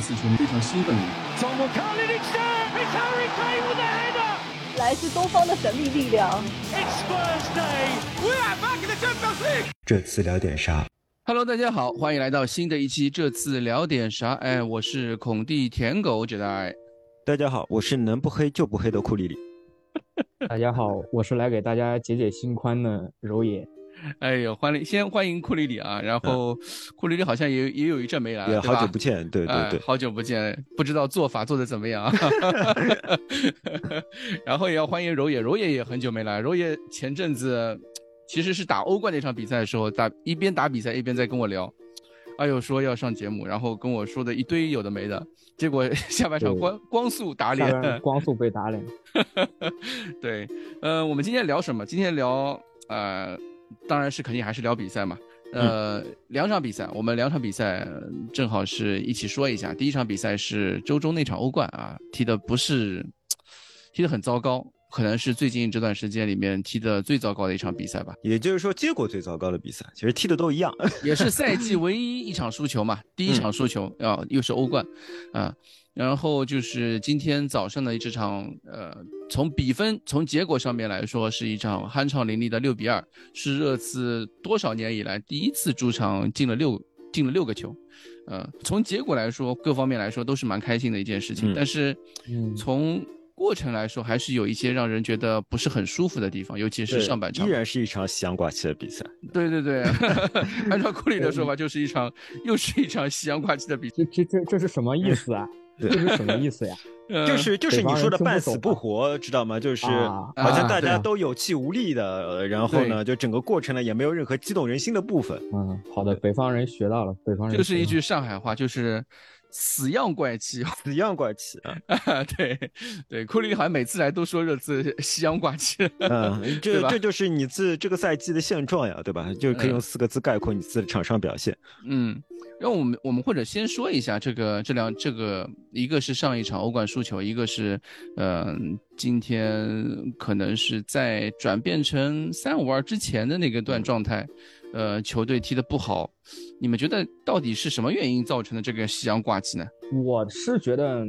四球迷非常兴奋的。来自东方的神秘力量。这次聊点啥？Hello，大家好，欢迎来到新的一期。这次聊点啥？哎，我是孔蒂舔狗觉得大家好，我是能不黑就不黑的库里里。大家好，我是来给大家解解心宽的柔野。哎呦，欢迎，先欢迎库里里啊！然后库里里好像也也有一阵没来了，好久不见，对对对，好久不见，不知道做法做的怎么样。然后也要欢迎柔野，柔野也很久没来，柔野前阵子其实是打欧冠那场比赛的时候，打一边打比赛一边在跟我聊，哎呦说要上节目，然后跟我说的一堆有的没的，结果 下半场光光速打脸，光速被打脸。对，呃，我们今天聊什么？今天聊呃。当然是肯定还是聊比赛嘛，呃，两场比赛，我们两场比赛正好是一起说一下。第一场比赛是周中那场欧冠啊，踢的不是，踢的很糟糕，可能是最近这段时间里面踢的最糟糕的一场比赛吧。也就是说，结果最糟糕的比赛，其实踢的都一样，也是赛季唯一一场输球嘛，第一场输球啊，又是欧冠，啊。然后就是今天早上的这场，呃，从比分、从结果上面来说，是一场酣畅淋漓的六比二，是热刺多少年以来第一次主场进了六进了六个球，呃，从结果来说，各方面来说都是蛮开心的一件事情。但是，从过程来说，还是有一些让人觉得不是很舒服的地方，尤其是上半场，依然是一场夕阳挂旗的比赛。对对对，按照库里的说法，就是一场又是一场夕阳挂旗的比赛。这这这这是什么意思啊？这是什么意思呀？就是就是你说的半死不活，知道吗？就是好像大家都有气无力的，然后呢，就整个过程呢也没有任何激动人心的部分。嗯，好的，北方人学到了，北方人就是一句上海话，就是 死样怪气，死样怪气啊！对对，库里好像每次来都说热刺西洋怪气。嗯，这这就是你自这个赛季的现状呀，对吧？就可以用四个字概括你自的场上表现。嗯。让我们我们或者先说一下这个这两这个，一个是上一场欧冠输球，一个是，呃，今天可能是在转变成三五二之前的那个段状态，呃，球队踢得不好，你们觉得到底是什么原因造成的这个夕阳挂机呢？我是觉得，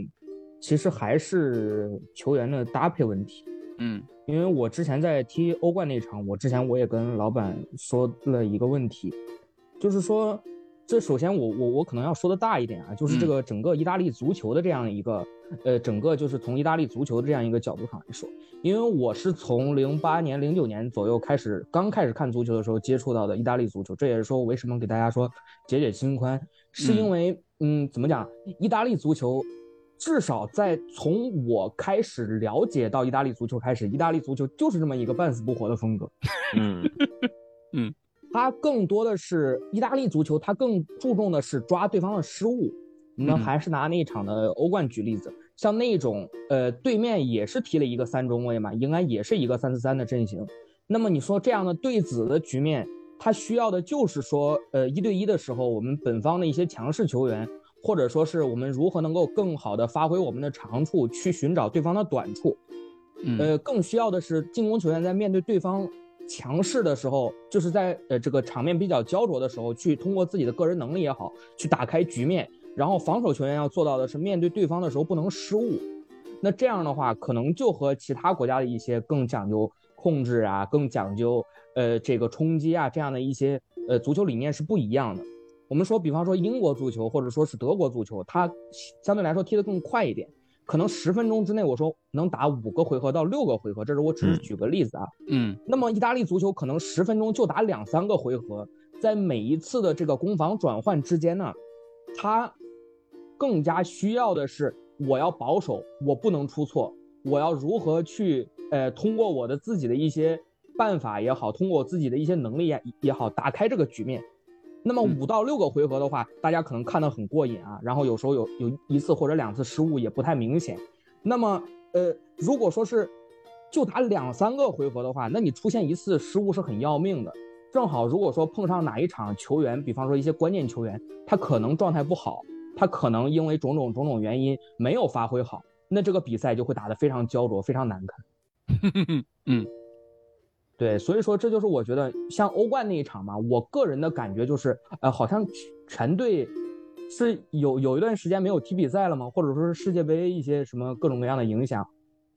其实还是球员的搭配问题。嗯，因为我之前在踢欧冠那场，我之前我也跟老板说了一个问题，就是说。这首先，我我我可能要说的大一点啊，就是这个整个意大利足球的这样一个，呃，整个就是从意大利足球的这样一个角度上来说，因为我是从零八年、零九年左右开始，刚开始看足球的时候接触到的意大利足球，这也是说我为什么给大家说解解心宽，是因为，嗯，怎么讲，意大利足球，至少在从我开始了解到意大利足球开始，意大利足球就是这么一个半死不活的风格，嗯。嗯。他更多的是意大利足球，他更注重的是抓对方的失误。我们还是拿那一场的欧冠举例子，像那种呃，对面也是踢了一个三中卫嘛，应该也是一个三四三的阵型。那么你说这样的对子的局面，他需要的就是说，呃，一对一的时候，我们本方的一些强势球员，或者说是我们如何能够更好的发挥我们的长处，去寻找对方的短处。呃，更需要的是进攻球员在面对对方。强势的时候，就是在呃这个场面比较焦灼的时候，去通过自己的个人能力也好，去打开局面。然后防守球员要做到的是，面对对方的时候不能失误。那这样的话，可能就和其他国家的一些更讲究控制啊，更讲究呃这个冲击啊这样的一些呃足球理念是不一样的。我们说，比方说英国足球或者说是德国足球，它相对来说踢得更快一点。可能十分钟之内，我说能打五个回合到六个回合，这是我只是举个例子啊。嗯，那么意大利足球可能十分钟就打两三个回合，在每一次的这个攻防转换之间呢，他更加需要的是我要保守，我不能出错，我要如何去呃通过我的自己的一些办法也好，通过我自己的一些能力也也好，打开这个局面。那么五到六个回合的话，大家可能看得很过瘾啊，然后有时候有有一次或者两次失误也不太明显。那么，呃，如果说是就打两三个回合的话，那你出现一次失误是很要命的。正好如果说碰上哪一场球员，比方说一些关键球员，他可能状态不好，他可能因为种种种种原因没有发挥好，那这个比赛就会打得非常焦灼，非常难看。嗯。对，所以说这就是我觉得像欧冠那一场嘛，我个人的感觉就是，呃，好像全队是有有一段时间没有踢比赛了吗？或者说是世界杯一些什么各种各样的影响？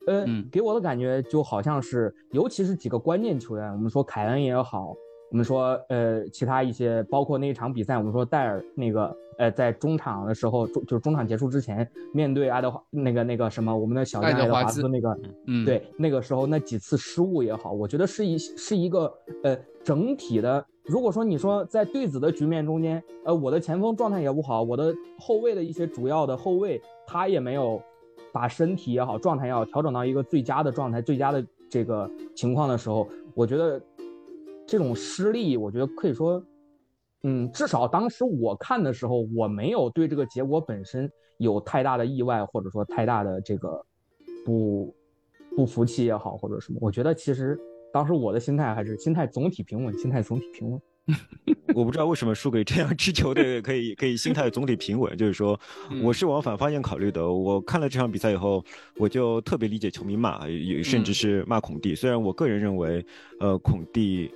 呃，给我的感觉就好像是，尤其是几个关键球员，我们说凯恩也好，我们说呃其他一些，包括那一场比赛，我们说戴尔那个呃在中场的时候，中就是中场结束之前，面对爱德华那个那个什么，我们的小将爱德华兹那个，嗯，对，那个时候那几次失误也好，我觉得是一是一个呃整体的。如果说你说在对子的局面中间，呃，我的前锋状态也不好，我的后卫的一些主要的后卫他也没有。把身体也好，状态也好，调整到一个最佳的状态、最佳的这个情况的时候，我觉得这种失利，我觉得可以说，嗯，至少当时我看的时候，我没有对这个结果本身有太大的意外，或者说太大的这个不不服气也好，或者什么。我觉得其实当时我的心态还是心态总体平稳，心态总体平稳。我不知道为什么输给这样支球队可以可以心态总体平稳，就是说 我是往反方向考虑的。我看了这场比赛以后，我就特别理解球迷骂，甚至是骂孔蒂。虽然我个人认为，呃，孔蒂，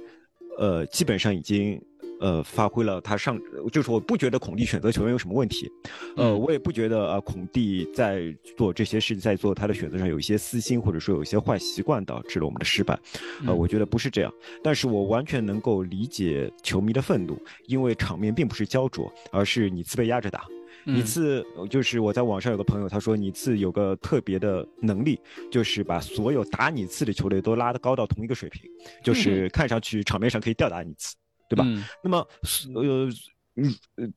呃，基本上已经。呃，发挥了他上，就是我不觉得孔蒂选择球员有什么问题，呃，我也不觉得啊，孔蒂在做这些事，在做他的选择上有一些私心，或者说有一些坏习惯导致了我们的失败，呃，我觉得不是这样，但是我完全能够理解球迷的愤怒，因为场面并不是焦灼，而是你自被压着打，你次就是我在网上有个朋友他说你次有个特别的能力，就是把所有打你次的球队都拉得高到同一个水平，就是看上去场面上可以吊打你次。对吧？那么，呃，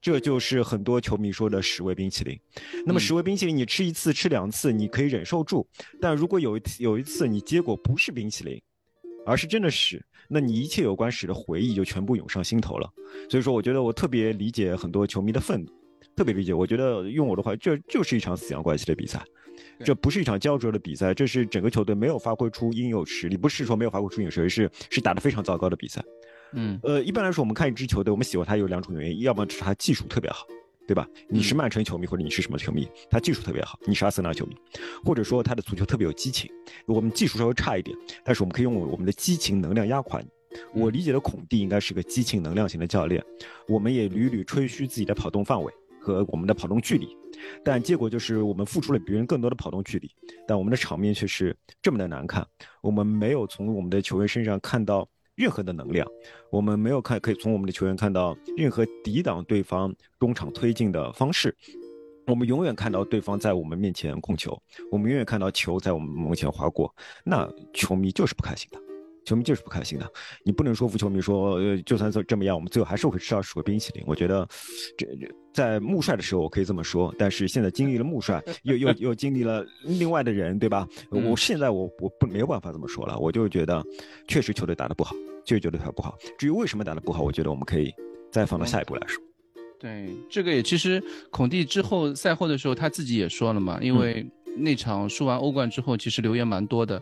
这就是很多球迷说的十味冰淇淋。那么十味冰淇淋，你吃一次、吃两次，你可以忍受住；但如果有一有一次你结果不是冰淇淋，而是真的屎，那你一切有关屎的回忆就全部涌上心头了。所以说，我觉得我特别理解很多球迷的愤怒，特别理解。我觉得用我的话，这就是一场死阳关系的比赛。这不是一场焦灼的比赛，这是整个球队没有发挥出应有实力，不是说没有发挥出应有实力，是是打得非常糟糕的比赛。嗯，呃，一般来说，我们看一支球队，我们喜欢他有两种原因，要么是他技术特别好，对吧？你是曼城球迷或者你是什么球迷，他技术特别好；你是阿森纳球迷，或者说他的足球特别有激情。我们技术稍微差一点，但是我们可以用我们的激情能量压垮你。我理解的孔蒂应该是个激情能量型的教练，我们也屡屡吹嘘自己的跑动范围和我们的跑动距离，但结果就是我们付出了别人更多的跑动距离，但我们的场面却是这么的难看。我们没有从我们的球员身上看到。任何的能量，我们没有看，可以从我们的球员看到任何抵挡对方中场推进的方式。我们永远看到对方在我们面前控球，我们永远看到球在我们门前划过。那球迷就是不开心的。球迷就是不开心的，你不能说服球迷说，呃，就算这这么样，我们最后还是会吃到十个冰淇淋。我觉得，这在穆帅的时候我可以这么说，但是现在经历了穆帅，又又又经历了另外的人，对吧？我现在我我不没有办法这么说了，我就觉得确实球队打得不好，就是球队打得不好。至于为什么打得不好，我觉得我们可以再放到下一步来说。对，这个也其实孔蒂之后赛后的时候他自己也说了嘛，因为那场输完欧冠之后，其实留言蛮多的。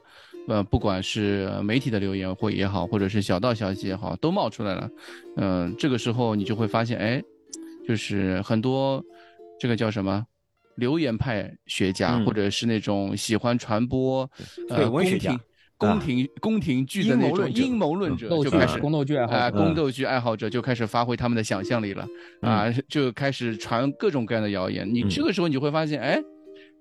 呃，不管是媒体的留言或也好，或者是小道消息也好，都冒出来了。嗯，这个时候你就会发现，哎，就是很多这个叫什么留言派学家，或者是那种喜欢传播呃宫廷宫廷宫廷剧的那种阴谋论者，就开始宫斗剧爱好宫斗剧爱好者就开始发挥他们的想象力了啊，就开始传各种各样的谣言。你这个时候你就会发现，哎。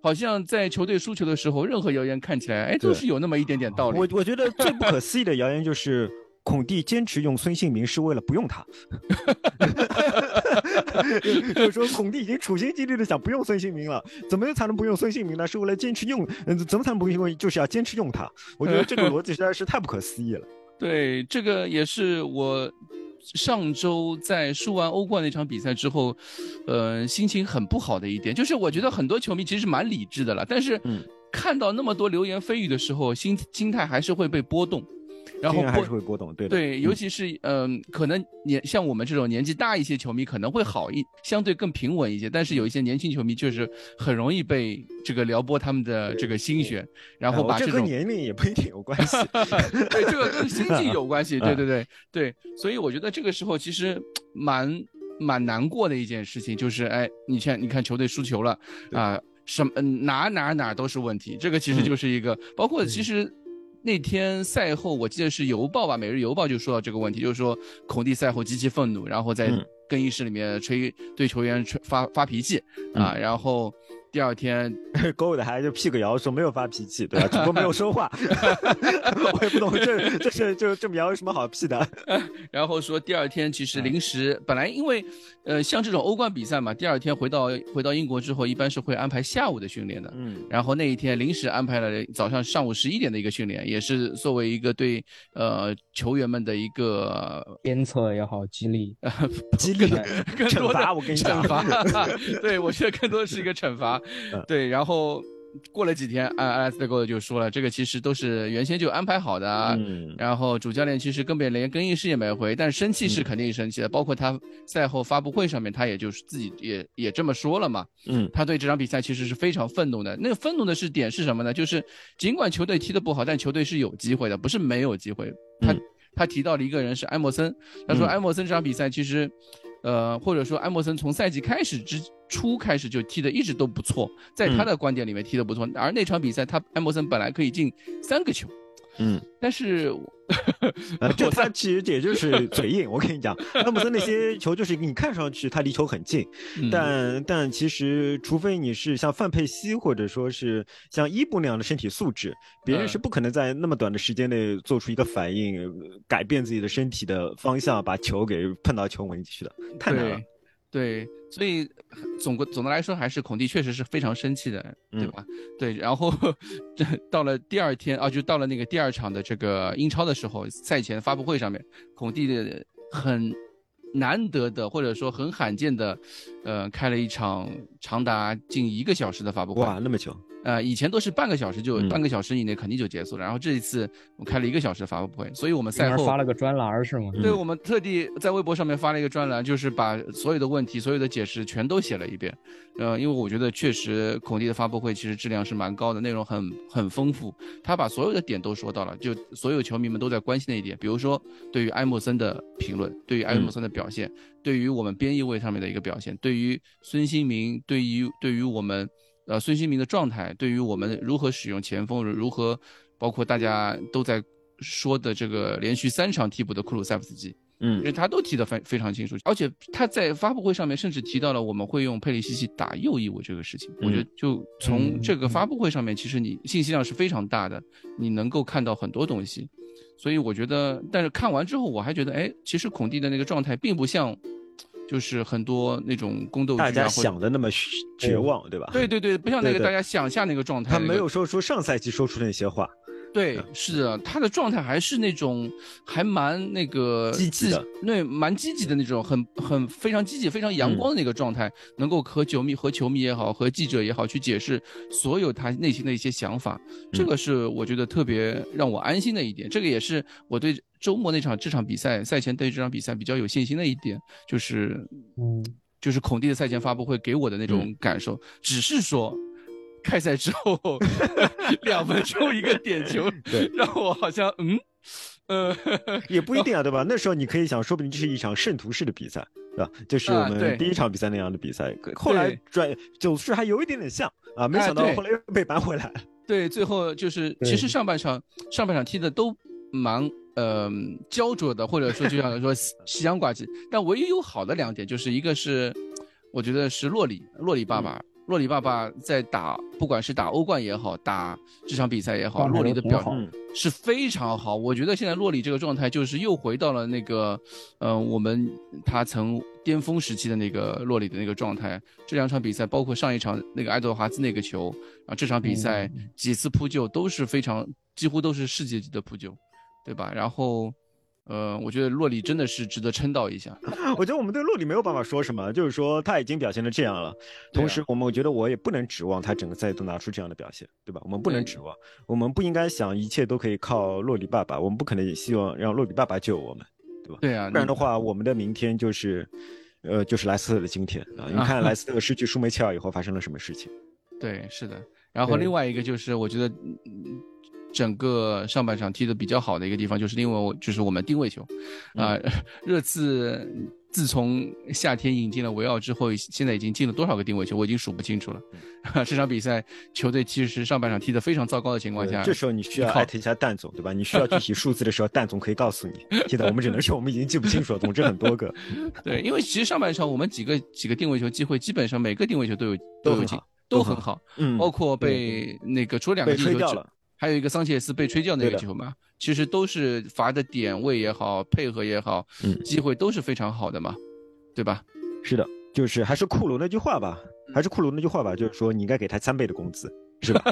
好像在球队输球的时候，任何谣言看起来，哎，都是有那么一点点道理。我我觉得最不可思议的谣言就是孔蒂坚持用孙兴民是为了不用他，就是说孔蒂已经处心积虑的想不用孙兴民了，怎么才能不用孙兴民呢？是为了坚持用，嗯，怎么才能不用？就是要坚持用他。我觉得这个逻辑实在是太不可思议了。对，这个也是我。上周在输完欧冠那场比赛之后，呃，心情很不好的一点，就是我觉得很多球迷其实蛮理智的了，但是看到那么多流言蜚语的时候，心心态还是会被波动。然后还是会波动，对对，尤其是嗯，可能年像我们这种年纪大一些球迷可能会好一，相对更平稳一些。但是有一些年轻球迷就是很容易被这个撩拨他们的这个心弦，然后把这跟年龄也不一定有关系，对，这个跟心境有关系，对对对对。所以我觉得这个时候其实蛮蛮难过的一件事情，就是哎，你看你看球队输球了啊，什么哪哪哪都是问题，这个其实就是一个包括其实。那天赛后，我记得是邮报吧，《每日邮报》就说到这个问题，就是说孔蒂赛后极其愤怒，然后在更衣室里面吹对球员吹发发脾气啊，然后。第二天，狗尾的还就屁个摇说没有发脾气，对吧？只不过没有说话。我也不懂这这是就这么摇有什么好屁的？然后说第二天其实临时本来因为呃像这种欧冠比赛嘛，第二天回到回到英国之后，一般是会安排下午的训练的。嗯。然后那一天临时安排了早上上午十一点的一个训练，也是作为一个对呃球员们的一个鞭策也好，激励，激励惩罚。我跟你讲，惩罚。对，我觉得更多的是一个惩罚。对，然后过了几天，阿阿莱斯特戈就说了，这个其实都是原先就安排好的。嗯，然后主教练其实根本连更衣室也没回，但是生气是肯定生气的。包括他赛后发布会上面，他也就是自己也也这么说了嘛。嗯，他对这场比赛其实是非常愤怒的。那个愤怒的是点是什么呢？就是尽管球队踢得不好，但球队是有机会的，不是没有机会。他他提到了一个人是埃莫森，他说埃莫森这场比赛其实。呃，或者说埃莫森从赛季开始之初开始就踢的一直都不错，在他的观点里面踢的不错，而那场比赛他埃莫森本来可以进三个球。嗯，但是，这他其实也就是嘴硬。我跟你讲，那么森那些球就是你看上去他离球很近，但但其实除非你是像范佩西或者说是像伊布那样的身体素质，别人是不可能在那么短的时间内做出一个反应，改变自己的身体的方向，把球给碰到球门进去的，太难了。对，所以总归总的来说，还是孔蒂确实是非常生气的，对吧？对，然后这到了第二天啊，就到了那个第二场的这个英超的时候，赛前发布会上面，孔蒂的很难得的或者说很罕见的，呃，开了一场长达近一个小时的发布会。哇，那么久。呃，以前都是半个小时就半个小时以内肯定就结束了，然后这一次我开了一个小时的发布会，所以我们赛后发了个专栏是吗？对，我们特地在微博上面发了一个专栏，就是把所有的问题、所有的解释全都写了一遍。呃，因为我觉得确实孔蒂的发布会其实质量是蛮高的，内容很很丰富，他把所有的点都说到了，就所有球迷们都在关心的一点，比如说对于埃莫森的评论，对于埃莫森的表现，对于我们边翼位上面的一个表现，对于孙兴民，对于对于我们。呃，孙兴民的状态对于我们如何使用前锋，如何包括大家都在说的这个连续三场替补的库鲁塞夫斯基，嗯，因为他都提得非非常清楚，而且他在发布会上面甚至提到了我们会用佩里西奇打右翼我这个事情。我觉得就从这个发布会上面，其实你信息量是非常大的，你能够看到很多东西。所以我觉得，但是看完之后，我还觉得，哎，其实孔蒂的那个状态并不像。就是很多那种宫斗剧，大家想的那么绝望，对吧？对对对，不像那个大家想象那个状态。他没有说出上赛季说出的那些话。对，是的，他的状态还是那种还蛮那个积极的，对，蛮积极的那种，很很非常积极、非常阳光的那个状态，能够和球迷、和球迷也好，和记者也好，去解释所有他内心的一些想法。这个是我觉得特别让我安心的一点。这个也是我对周末那场这场比赛赛前对这场比赛比较有信心的一点，就是嗯，就是孔蒂的赛前发布会给我的那种感受，只是说。开赛之后，两分钟一个点球，让我好像嗯，呃，也不一定啊，对吧？那时候你可以想，说不定这是一场圣徒式的比赛，对吧？就是我们第一场比赛那样的比赛，后来转走势还有一点点像啊，没想到后来又被扳回来。对，最后就是其实上半场上半场踢的都蛮呃焦灼的，或者说就像说西洋挂机，但唯一有好的两点就是一个是，我觉得是洛里洛里爸爸。洛里爸爸在打，不管是打欧冠也好，打这场比赛也好，洛里的表现是非常好。我觉得现在洛里这个状态就是又回到了那个，呃，我们他曾巅峰时期的那个洛里的那个状态。这两场比赛，包括上一场那个爱德华兹那个球啊，这场比赛几次扑救都是非常，几乎都是世界级的扑救，对吧？然后。呃，我觉得洛里真的是值得称道一下。我觉得我们对洛里没有办法说什么，就是说他已经表现的这样了。同时，我们我觉得我也不能指望他整个赛季都拿出这样的表现，对吧？我们不能指望，我们不应该想一切都可以靠洛里爸爸，我们不可能也希望让洛里爸爸救我们，对吧？对啊，不然的话，我们的明天就是，呃，就是莱斯特的今天啊！你看 莱斯特失去舒梅切尔以后发生了什么事情？对，是的。然后另外一个就是，我觉得。整个上半场踢得比较好的一个地方，就是因为我就是我们定位球，啊，热刺自从夏天引进了维奥之后，现在已经进了多少个定位球，我已经数不清楚了。这场比赛球队其实上半场踢得非常糟糕的情况下，这时候你需要艾特一下蛋总，对吧？你需要具体数字的时候，蛋总可以告诉你。现在我们只能说我们已经记不清楚了，总之很多个。对，因为其实上半场我们几个几个定位球机会，基本上每个定位球都有都有进，都很好。嗯，包括被那个除了两个吹掉了。还有一个桑切斯被吹掉那个球嘛，其实都是罚的点位也好，配合也好，嗯，机会都是非常好的嘛，对吧？是的，就是还是库鲁那句话吧，还是库鲁那句话吧，就是说你应该给他三倍的工资，是吧？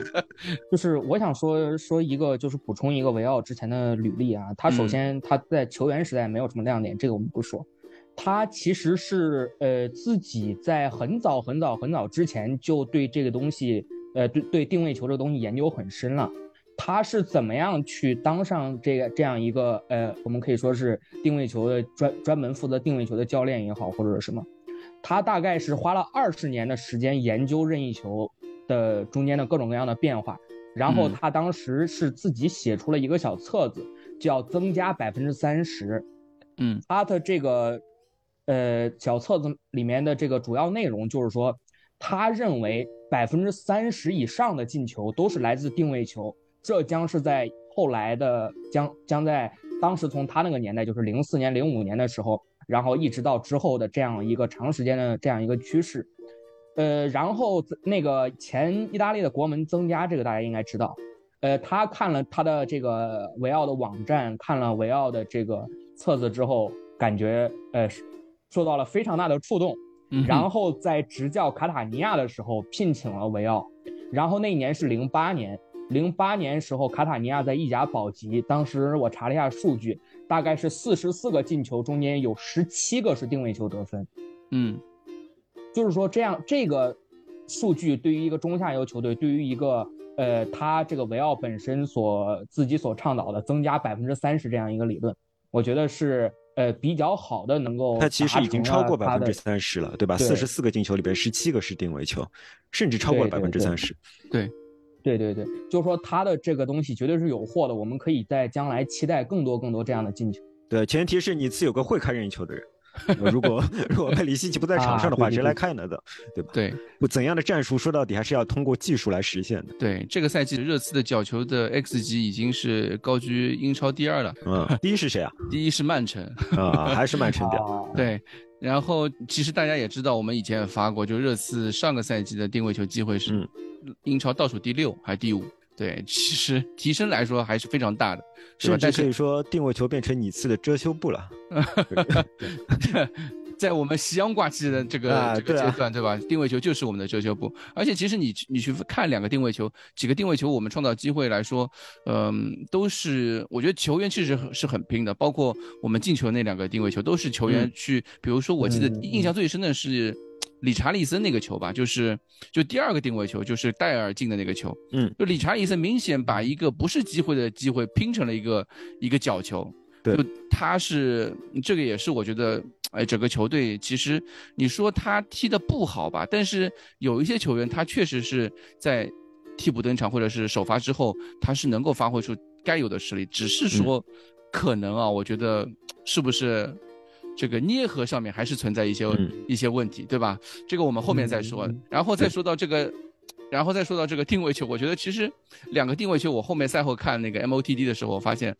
就是我想说说一个，就是补充一个维奥之前的履历啊，他首先他在球员时代没有什么亮点，这个我们不说，他其实是呃自己在很早很早很早之前就对这个东西。呃，对对，定位球这个东西研究很深了。他是怎么样去当上这个这样一个呃，我们可以说是定位球的专专门负责定位球的教练也好，或者是什么？他大概是花了二十年的时间研究任意球的中间的各种各样的变化，然后他当时是自己写出了一个小册子，叫增加百分之三十。嗯，他的这个呃小册子里面的这个主要内容就是说，他认为。百分之三十以上的进球都是来自定位球，这将是在后来的将将在当时从他那个年代，就是零四年、零五年的时候，然后一直到之后的这样一个长时间的这样一个趋势。呃，然后那个前意大利的国门增加，这个大家应该知道。呃，他看了他的这个维奥的网站，看了维奥的这个册子之后，感觉呃受到了非常大的触动。然后在执教卡塔尼亚的时候聘请了维奥，然后那一年是零八年，零八年时候卡塔尼亚在意甲保级，当时我查了一下数据，大概是四十四个进球中间有十七个是定位球得分，嗯，就是说这样这个数据对于一个中下游球队，对于一个呃他这个维奥本身所自己所倡导的增加百分之三十这样一个理论，我觉得是。呃，比较好的能够，他其实已经超过百分之三十了，对吧？四十四个进球里边，十七个是定位球，甚至超过了百分之三十。对，对对对，就是说他的这个东西绝对是有货的，我们可以在将来期待更多更多这样的进球。对，前提是你自有个会开任意球的人。如果 如果佩里西奇不在场上的话，谁来看呢的？对吧？对，不怎样的战术，说到底还是要通过技术来实现的。对，这个赛季热刺的角球的 X 级已经是高居英超第二了。嗯，第一是谁啊？第一是曼城啊，还是曼城 的。对，然后其实大家也知道，我们以前也发过，就热刺上个赛季的定位球机会是英超倒数第六还是第五？对，其实提升来说还是非常大的，甚至可以说定位球变成你次的遮羞布了。在我们夕阳挂机的这个这个阶段，对吧？定位球就是我们的遮羞布。而且其实你你去看两个定位球，几个定位球，我们创造机会来说，嗯，都是我觉得球员其实是很拼的。包括我们进球那两个定位球，都是球员去，比如说我记得印象最深的是。理查利森那个球吧，就是就第二个定位球，就是戴尔进的那个球。嗯，就理查利森明显把一个不是机会的机会拼成了一个一个角球。对，就他是这个也是我觉得，哎，整个球队其实你说他踢的不好吧，但是有一些球员他确实是在替补登场或者是首发之后，他是能够发挥出该有的实力，只是说可能啊，我觉得是不是？这个捏合上面还是存在一些一些问题，对吧？这个我们后面再说。然后再说到这个，然后再说到这个定位球，我觉得其实两个定位球，我后面赛后看那个 MOTD 的时候，我发现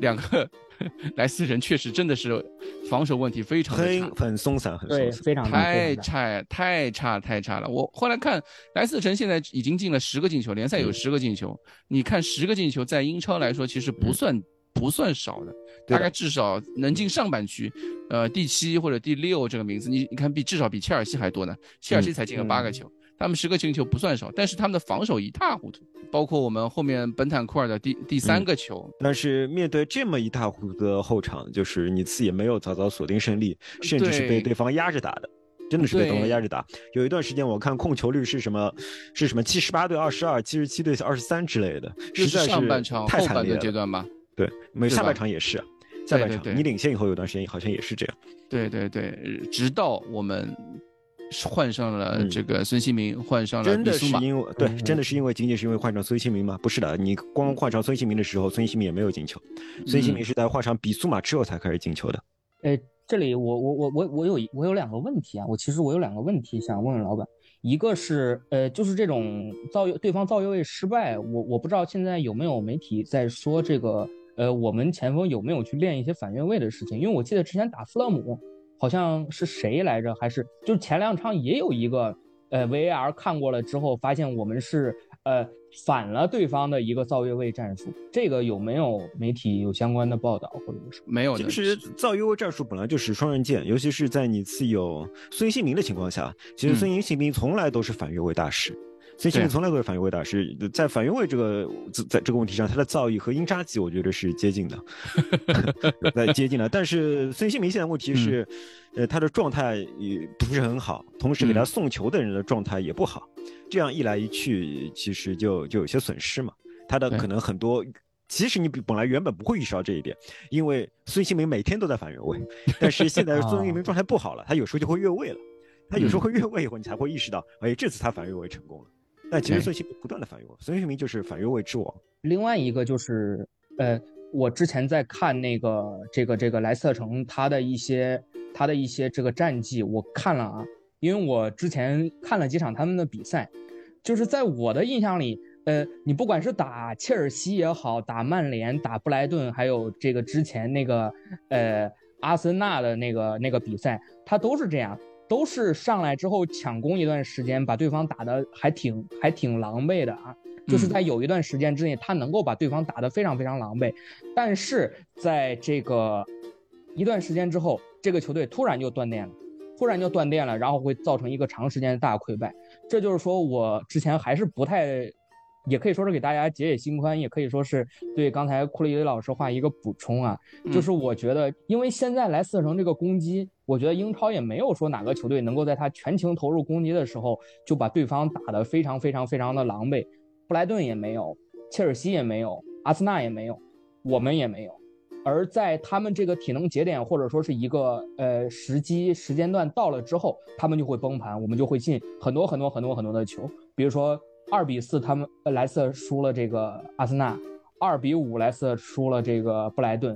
两个 莱斯人确实真的是防守问题非常的差，很松散，很对，非常太差，太差，太差了。我后来看莱斯城现在已经进了十个进球，联赛有十个进球。你看十个进球在英超来说，其实不算不算少的。大概至少能进上半区，呃，第七或者第六这个名字，你你看比至少比切尔西还多呢。切尔西才进了八个球，他们十个进球不算少，但是他们的防守一塌糊涂。包括我们后面本坦库尔的第第三个球，但是面对这么一塌糊涂的后场，就是尼茨也没有早早锁定胜利，甚至是被对方压着打的，真的是被对方压着打。有一段时间我看控球率是什么，是什么七十八对二十二，七十七对二十三之类的，实在是上半场太惨烈了。阶段吧，对，没下半场也是。下半场你领先以后有段时间好像也是这样，对对对，直到我们换上了这个孙兴民，换上了真的是因为对，真的是因为仅仅是因为换上孙兴民吗？不是的，你光换上孙兴民的时候，孙兴民也没有进球，孙兴民是在换上比苏马之后才开始进球的。哎，这里我我我我我有我有两个问题啊，我其实我有两个问题想问问老板，一个是呃就是这种造越对方造越位失败，我我不知道现在有没有媒体在说这个呃我们前锋有没有去练一些反越位的事情，因为我记得之前打弗勒姆好像是谁来着，还是就是前两场也有一个呃 VAR 看过了之后发现我们是。呃，反了对方的一个造越位战术，这个有没有媒体有相关的报道或者是没有？其实造越位战术本来就是双刃剑，尤其是在你自有孙兴民的情况下，其实孙兴民从来都是反越位大师。孙兴民从来都是反越位大师，在反越位这个在这个问题上，他的造诣和英扎吉我觉得是接近的，在接近的。但是孙兴民现在问题是，呃，他的状态也不是很好，同时给他送球的人的状态也不好。这样一来一去，其实就就有些损失嘛。他的可能很多，其实你本来原本不会意识到这一点，因为孙兴民每天都在反越位，但是现在孙兴民状态不好了，他有时候就会越位了。他有时候会越位以后，你才会意识到，哎，这次他反越位成功了。但其实孙兴民不断的反越位，孙兴民就是反越位之王。另外一个就是，呃，我之前在看那个这个这个莱斯特城他的一些他的一些这个战绩，我看了啊。因为我之前看了几场他们的比赛，就是在我的印象里，呃，你不管是打切尔西也好，打曼联、打布莱顿，还有这个之前那个，呃，阿森纳的那个那个比赛，他都是这样，都是上来之后抢攻一段时间，把对方打的还挺还挺狼狈的啊，就是在有一段时间之内，他能够把对方打得非常非常狼狈，但是在这个一段时间之后，这个球队突然就断电了。突然就断电了，然后会造成一个长时间的大溃败。这就是说我之前还是不太，也可以说是给大家解解心宽，也可以说是对刚才库里雷老师话一个补充啊。就是我觉得，因为现在莱斯特城这个攻击，我觉得英超也没有说哪个球队能够在他全情投入攻击的时候就把对方打得非常非常非常的狼狈。布莱顿也没有，切尔西也没有，阿森纳也没有，我们也没有。而在他们这个体能节点，或者说是一个呃时机时间段到了之后，他们就会崩盘，我们就会进很多很多很多很多的球。比如说二比四，他们莱斯特输了这个阿森纳；二比五，莱斯特输了这个布莱顿；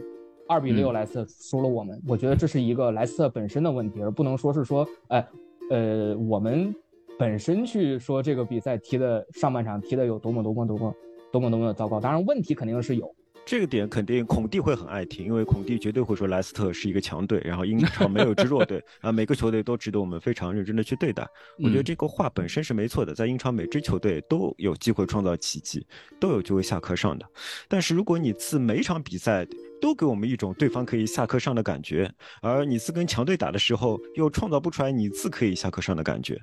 二比六，莱斯特输了我们。我觉得这是一个莱斯特本身的问题，而不能说是说，哎，呃，我们本身去说这个比赛踢的上半场踢的有多么多么多么多么多么的糟糕。当然，问题肯定是有。这个点肯定孔蒂会很爱听，因为孔蒂绝对会说莱斯特是一个强队，然后英超没有之弱队 啊，每个球队都值得我们非常认真的去对待。我觉得这个话本身是没错的，在英超每支球队都有机会创造奇迹，都有机会下课上的。但是如果你自每场比赛，都给我们一种对方可以下课上的感觉，而你次跟强队打的时候又创造不出来你次可以下课上的感觉。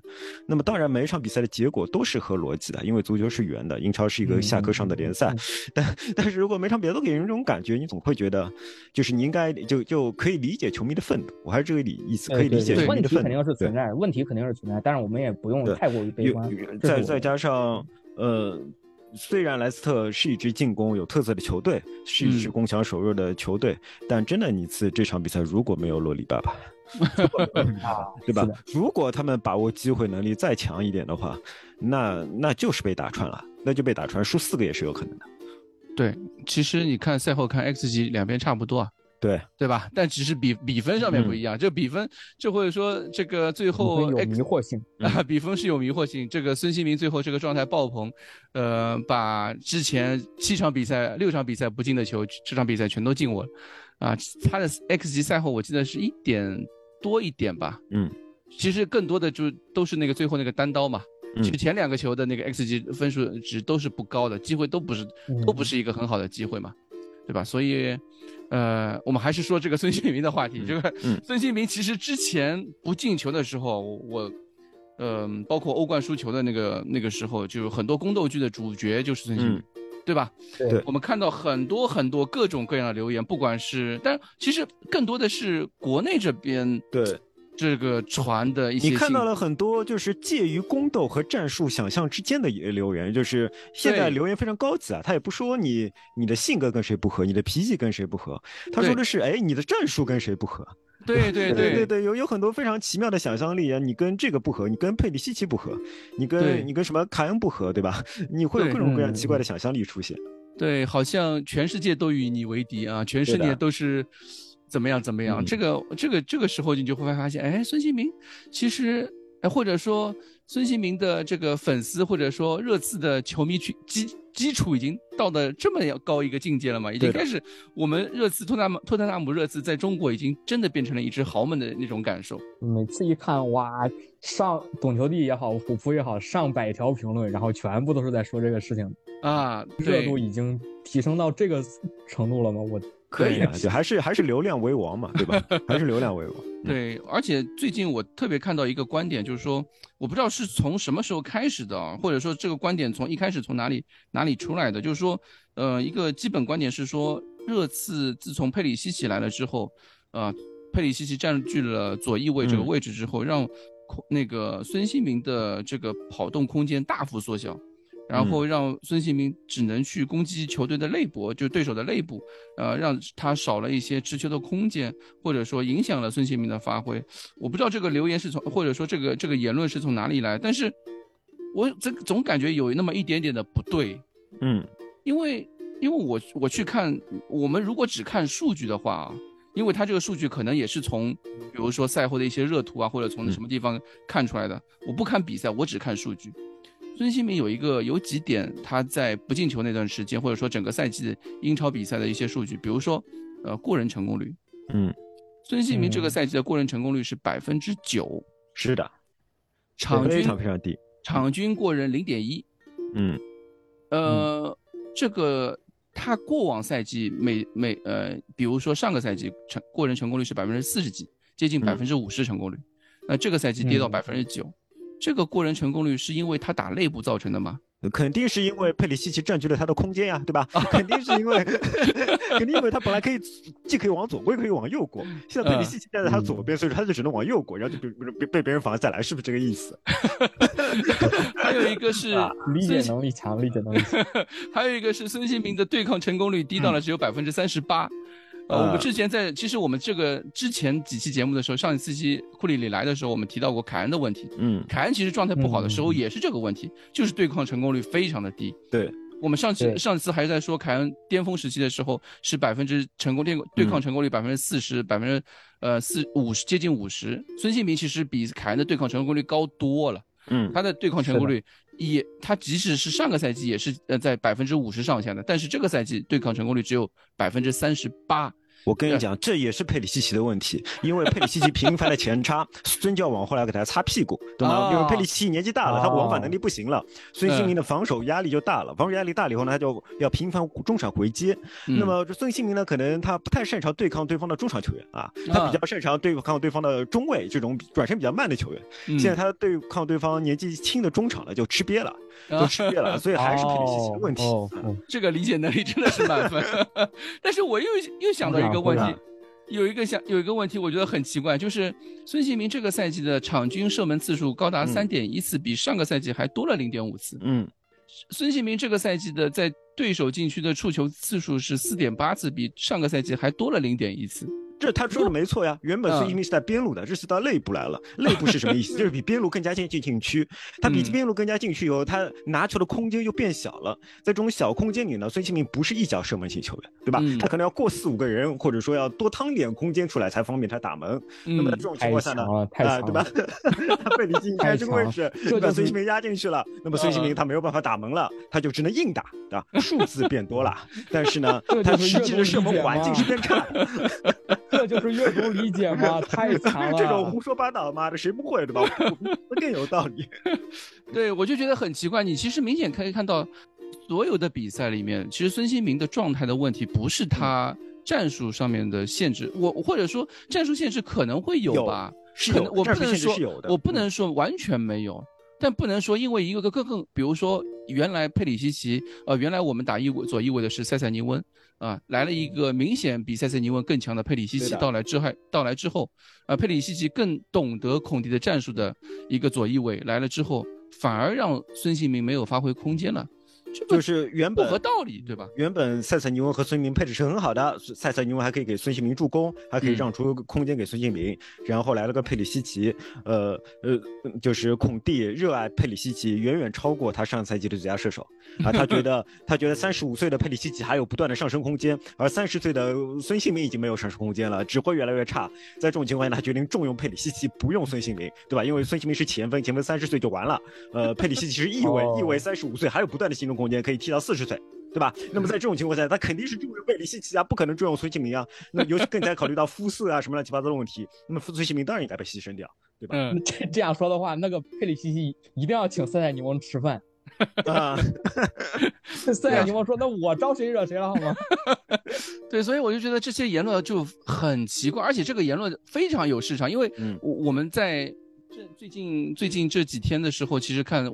那么当然每一场比赛的结果都是合逻辑的，因为足球是圆的，英超是一个下课上的联赛。但但是如果每场比赛都给人这种感觉，你总会觉得，就是你应该就就可以理解球迷的愤怒。我还是这个理意思，可以理解球迷的愤怒。问题肯定是存在，问题肯定是存在，但是我们也不用太过于悲观。再再加上呃。虽然莱斯特是一支进攻有特色的球队，是一支攻强守弱的球队，但真的，你次这场比赛如果没有洛里爸爸，对吧？如果他们把握机会能力再强一点的话，那那就是被打穿了，那就被打穿，输四个也是有可能的。对，其实你看赛后看 X 级两边差不多啊。对对吧？但只是比比分上面不一样，这比分就会说这个最后有迷惑性 啊，比分是有迷惑性。这个孙兴民最后这个状态爆棚，呃，把之前七场比赛、六场比赛不进的球，这场比赛全都进我了，啊，他的 X 级赛后我记得是一点多一点吧，嗯，其实更多的就都是那个最后那个单刀嘛，其实前两个球的那个 X 级分数值都是不高的，机会都不是都不是一个很好的机会嘛，对吧？所以。呃，我们还是说这个孙兴民的话题。这个孙兴民其实之前不进球的时候，我，嗯，包括欧冠输球的那个那个时候，就很多宫斗剧的主角就是孙兴民，对吧？对。我们看到很多很多各种各样的留言，不管是，但其实更多的是国内这边对。这个船的一些，你看到了很多就是介于宫斗和战术想象之间的留言，就是现在留言非常高级啊，他也不说你你的性格跟谁不合，你的脾气跟谁不合，他说的是哎你的战术跟谁不合，对对对对对，有有很多非常奇妙的想象力啊，你跟这个不合，你跟佩里西奇不合，你跟你跟什么凯恩不合，对吧？你会有各种各样奇怪的想象力出现，对，好像全世界都与你为敌啊，全世界都是。怎么样怎么样。嗯这个这个这个时候你就会发现，哎，孙兴民其实，哎，或者说孙兴民的这个粉丝或者说热刺的球迷群基基础已经到的这么要高一个境界了嘛？已经开始，我们热刺托纳姆托特纳姆热刺在中国已经真的变成了一支豪门的那种感受。每次一看，哇，上懂球帝也好，虎扑也好，上百条评论，然后全部都是在说这个事情，啊，热度已经提升到这个程度了吗？我可以啊，就还是还是流量为王嘛，对吧？还是流量为王。嗯对，而且最近我特别看到一个观点，就是说，我不知道是从什么时候开始的啊，或者说这个观点从一开始从哪里哪里出来的，就是说，呃，一个基本观点是说，热刺自从佩里西奇来了之后，呃，佩里西奇占据了左翼位这个嗯位置之后，让空那个孙兴民的这个跑动空间大幅缩小。然后让孙兴民只能去攻击球队的内部，就对手的内部，呃，让他少了一些持球的空间，或者说影响了孙兴民的发挥。我不知道这个留言是从，或者说这个这个言论是从哪里来，但是我这总感觉有那么一点点的不对，嗯因为因为我我去看，我们如果只看数据的话啊，因为他这个数据可能也是从，比如说赛后的一些热图啊，或者从什么地方看出来的。我不看比赛，我只看数据。孙兴民有一个有几点，他在不进球那段时间，或者说整个赛季英超比赛的一些数据，比如说，呃，过人成功率。嗯，孙兴民这个嗯赛季的过人成功率是百分之九，是的，场均非常非常低。场均过人零点一。嗯呃，这个他过往赛季每每呃，比如说上个赛季成过人成功率是百分之四十几，接近嗯百分之五十成功率，那这个赛季跌到嗯百分之九，这个过人成功率是因为他打内部造成的吗？肯定是因为佩里西奇占据了他的空间呀，对吧？肯定是因为，肯定因为他本来可以既可以往左过，也可以往右过。现在佩里西奇站在他左边，所以说他就只能往右过，然后就被被被别人防下来，是不是这个意思？还有一个是理解能力强，理解能力强。还有一个是孙兴民的对抗成功率低到了只有百分之三十八。呃，我们呃之前在其实我们这个之前几期节目的时候，上一次期库里里来的时候，我们提到过凯恩的问题。嗯，凯恩其实状态不好的时候嗯。也是这个问题，就是对抗成功率非常的低。对，我们上次上次还在说凯恩巅峰时期的时候是百分之成功对对抗成功率百分之四十，百分之呃四五十接近五十。孙兴民其实比凯恩的对抗成功率高多了，嗯，他的对抗成功率也他即使是上个赛季也是呃在百分之五十上下的，但是这个赛季对抗成功率只有百分之三十八。对我跟你讲，这也是佩里西奇的问题，因为佩里西奇频繁的前插，孙教往后来给他擦屁股，懂吗？哦因为佩里西奇年纪大了，他往返能力不行了，孙兴嗯民的防守压力就大了，防守压力大了以后呢，他就要频繁中场回接。嗯那么孙兴民呢，可能他不太擅长对抗对方的中场球员啊，他比较擅长对抗对方的中卫这种转身比较慢的球员。嗯现在他对抗对方年纪轻的中场呢，就吃瘪了，就吃瘪了，所以还是佩里西奇的问题。这个理解能力真的是满分 但是我又又想到一个问题，有一个想有一个问题，我觉得很奇怪，就是孙兴民这个赛季的场均射门次数高达嗯三点一次，比上个赛季还多了零点五次。嗯，孙兴民这个赛季的在对手禁区的触球次数是四点八次，比上个赛季还多了零点一次。这他说的没错呀。原本嗯孙兴民是在边路的，这次到内部来了。内部是什么意思？就是比边路更加接近禁区。他比嗯边路更加禁区以后，他拿球的空间就变小了。在这种小空间里呢，孙兴民不是一脚射门型球员，对吧？嗯他可能要过四五个人，或者说要多趟点空间出来才方便他打门。那么在这种情况下呢啊，对吧 了。？他贝里进开这个位置，就是把孙兴民压进去了。那么孙兴民他没有办法打门了，他就只能硬打，对吧？数字变多了，但是呢，他实际的射门环境是变差的。这就是阅读理解吗？太强了！这种胡说八道，妈的，谁不会对吧？我更有道理。对，我就觉得很奇怪。你其实明显可以看到，所有的比赛里面，其实孙兴民的状态的问题不是他战术上面的限制，我或者说战术限制可能会有有吧，是有我不能说我不能说完全没有。但不能说，因为一个个更更，比如说原来佩里西奇，呃，原来我们打翼位左翼位的是塞塞尼翁，啊、来了一个明显比塞塞尼翁更强的佩里西奇到来之后，到来之后，啊、佩里西奇更懂得孔蒂的战术的一个左翼位来了之后，反而让孙兴民没有发挥空间了。就是原本不合道理，对吧？原本塞塞尼翁和孙兴民配置是很好的，塞塞尼翁还可以给孙兴民助攻，还可以让出空间给孙兴民。然后来了个佩里西奇，呃呃，就是孔蒂热爱佩里西奇，远远超过他上赛季的最佳射手啊。他觉得他觉得三十五岁的佩里西奇还有不断的上升空间，而三十岁的孙兴民已经没有上升空间了，只会越来越差。在这种情况下，他决定重用佩里西奇，不用孙兴民，对吧？因为孙兴民是前锋，前锋三十岁就完了。呃，佩里西奇是翼位，翼位三十五岁还有不断的进攻空间，可以踢到四十岁。对吧？那么在这种情况下，他肯定是重用贝里西奇啊，不可能重用孙兴民啊。那尤其更加考虑到肤色啊什么乱七八糟的问题，那么孙兴民当然应该被牺牲掉，对吧？嗯，这这样说的话，那个佩里西奇一定要请塞塞尼翁吃饭 啊。塞塞尼翁说：“那我招谁惹谁了，好吗？”对，所以我就觉得这些言论就很奇怪，而且这个言论非常有市场，因为我我们在这最近最近这几天的时候，其实看。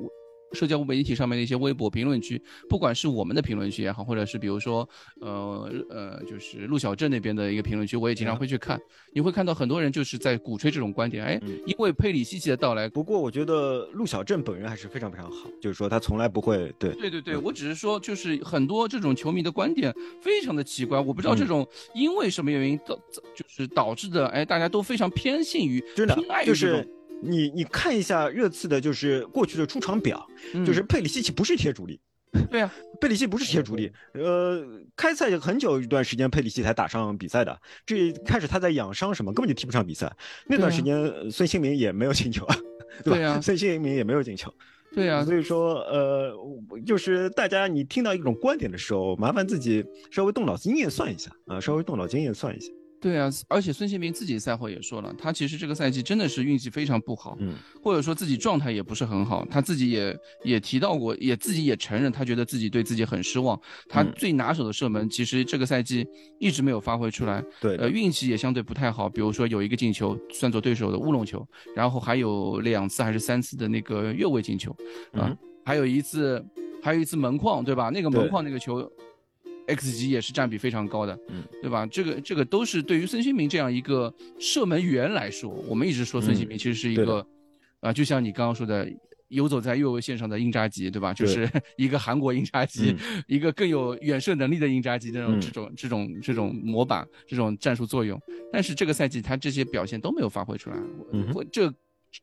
社交媒体上面的一些微博评论区，不管是我们的评论区也好，或者是比如说，呃呃，就是陆小镇那边的一个评论区，我也经常会去看。你会看到很多人就是在鼓吹这种观点，哎，因为佩里西奇的到来。不过我觉得陆小镇本人还是非常非常好，就是说他从来不会对。对对对，我只是说，就是很多这种球迷的观点非常的奇怪，我不知道这种因为什么原因导就是导致的，哎，大家都非常偏信于偏爱于这种。你你看一下热刺的，就是过去的出场表，就是佩里西奇不是铁主力，对啊，佩里西不是铁主力，呃，开赛很久一段时间佩里西才打上比赛的，这开始他在养伤什么，根本就踢不上比赛。那段时间孙兴民也没有进球啊，对啊，孙兴民也没有进球，对啊，所以说呃，就是大家你听到一种观点的时候，麻烦自己稍微动脑筋验算一下啊，稍微动脑筋验算一下。对啊，而且孙兴民自己赛后也说了，他其实这个赛季真的是运气非常不好，嗯，或者说自己状态也不是很好。他自己也也提到过，也自己也承认，他觉得自己对自己很失望。他最拿手的射门，其实这个赛季一直没有发挥出来。对，呃，运气也相对不太好。比如说有一个进球算作对手的乌龙球，然后还有两次还是三次的那个越位进球，啊，还有一次还有一次门框，对吧？那个门框那个球。X 级也是占比非常高的，嗯，对吧？这个这个都是对于孙兴民这样一个射门员来说，我们一直说孙兴民其实是一个，啊，就像你刚刚说的，游走在越位线上的英扎吉，对吧？就是 一个韩国英扎吉，一个更有远射能力的英扎吉这种这种这种这种模板，这种战术作用。但是这个赛季他这些表现都没有发挥出来，我这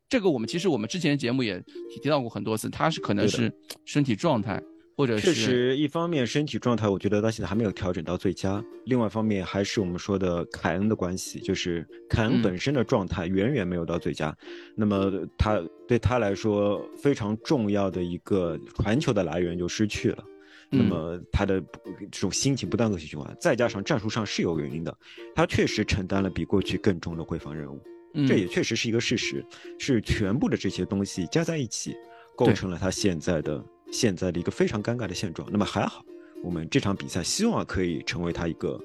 这个我们其实我们之前节目也提到过很多次，他是可能是身体状态。或者确实，一方面身体状态，我觉得到现在还没有调整到最佳；另外一方面，还是我们说的凯恩的关系，就是凯恩本身的状态远远没有到最佳。那么他对他来说非常重要的一个传球的来源就失去了。那么他的这种心情不断恶性循环，再加上战术上是有原因的，他确实承担了比过去更重的回防任务。这也确实是一个事实，是全部的这些东西加在一起，构成了他现在的。现在的一个非常尴尬的现状，那么还好，我们这场比赛希望可以成为他一个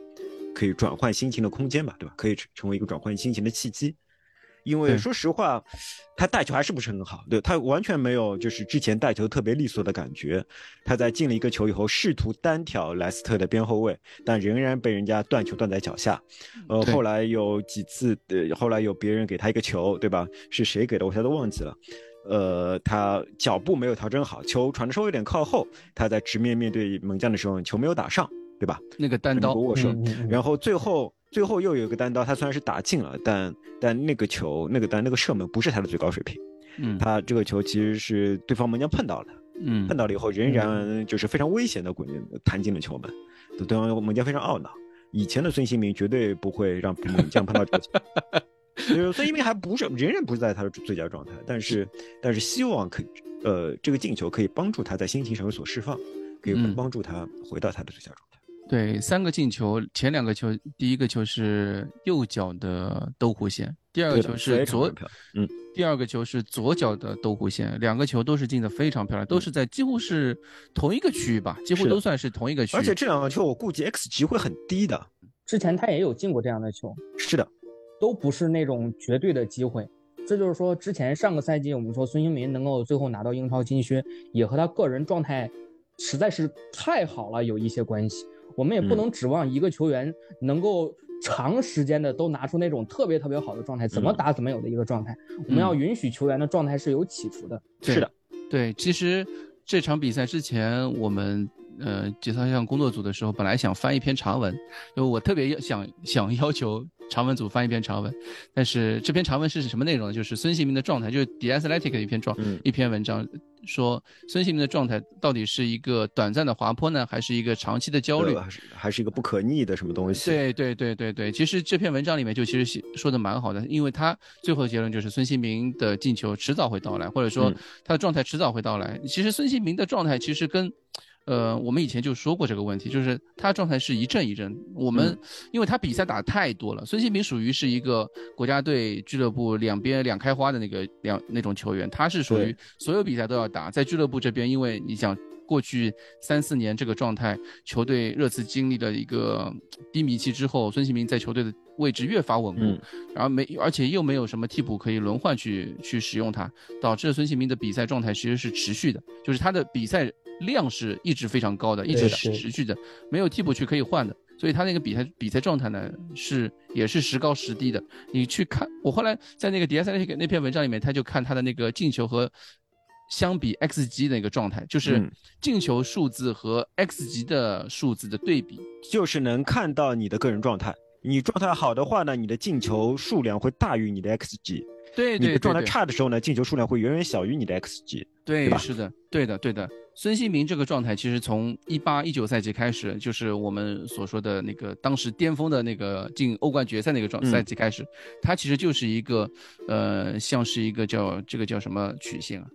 可以转换心情的空间吧，对吧？可以成为一个转换心情的契机。因为说实话，他带球还是不是很好，对他完全没有就是之前带球特别利索的感觉。他在进了一个球以后，试图单挑莱斯特的边后卫，但仍然被人家断球断在脚下。呃，后来有几次，呃，后来有别人给他一个球，对吧？是谁给的？我现在都忘记了。呃，他脚步没有调整好，球传的稍微有点靠后，他在直面面对门将的时候，球没有打上，对吧？那个单刀握手，然后最后最后又有一个单刀，他虽然是打进了，但但那个球那个单那个射门不是他的最高水平，嗯，他这个球其实是对方门将碰到了，嗯，碰到了以后仍然就是非常危险的滚弹进了球门，对方门将非常懊恼，以前的孙兴民绝对不会让门将碰到这个球。就是孙兴民还不是仍然不是在他的最佳状态，但是但是希望可以，呃，这个进球可以帮助他在心情上有所释放，可以帮助他回到他的最佳状态。对，三个进球，前两个球，第一个球是右脚的兜弧线，第二个球是左，嗯，第二个球是左脚的兜弧线，两个球都是进的非常漂亮，都是在几乎是同一个区域吧，几乎都算是同一个区域。而且这两个球我估计 X 级会很低的，之前他也有进过这样的球。是的。都不是那种绝对的机会，这就是说，之前上个赛季我们说孙兴民能够最后拿到英超金靴，也和他个人状态实在是太好了有一些关系。我们也不能指望一个球员能够长时间的都拿出那种特别特别好的状态，怎么打怎么有的一个状态。我们要允许球员的状态是有起伏的。是的，对，其实。这场比赛之前，我们呃节操项工作组的时候，本来想翻一篇长文，因为我特别想想要求长文组翻一篇长文，但是这篇长文是什么内容呢？就是孙兴民的状态，就是 The Athletic 的一篇状、嗯一篇文章，说孙兴民的状态到底是一个短暂的滑坡呢，还是一个长期的焦虑？还是还是一个不可逆的什么东西？对对对对对，其实这篇文章里面就其实写说的蛮好的，因为他最后的结论就是孙兴民的进球迟早会到来，或者说嗯他的状态迟早会到来。其实孙兴民的状态其实跟，呃，我们以前就说过这个问题，就是他状态是一阵一阵。我们、嗯因为他比赛打的太多了，孙兴民属于是一个国家队俱乐部两边两开花的那个两那种球员，他是属于所有比赛都要打，在俱乐部这边，因为你想。过去三四年这个状态，球队热刺经历了一个低迷期之后，孙兴民在球队的位置越发稳固，嗯然后没而且又没有什么替补可以轮换去去使用他，导致孙兴民的比赛状态其实是持续的，就是他的比赛量是一直非常高的，一直是持续的，没有替补去可以换的。所以他那个比赛比赛状态呢是也是时高时低的。你去看，我后来在那个 DS 那个那篇文章里面，他就看他的那个进球和相比 X 级的一个状态，就是嗯进球数字和 X 级的数字的对比。就是能看到你的个人状态。你状态好的话呢，你的进球数量会大于你的 xg；对对对你的状态差的时候呢，进球数量会远远小于你的 xg。对，是的，对的，对的。孙兴民这个状态，其实从一八一九赛季开始，就是我们所说的那个当时巅峰的那个进欧冠决赛那个状嗯赛季开始，他其实就是一个呃，像是一个叫这个叫什么曲线啊，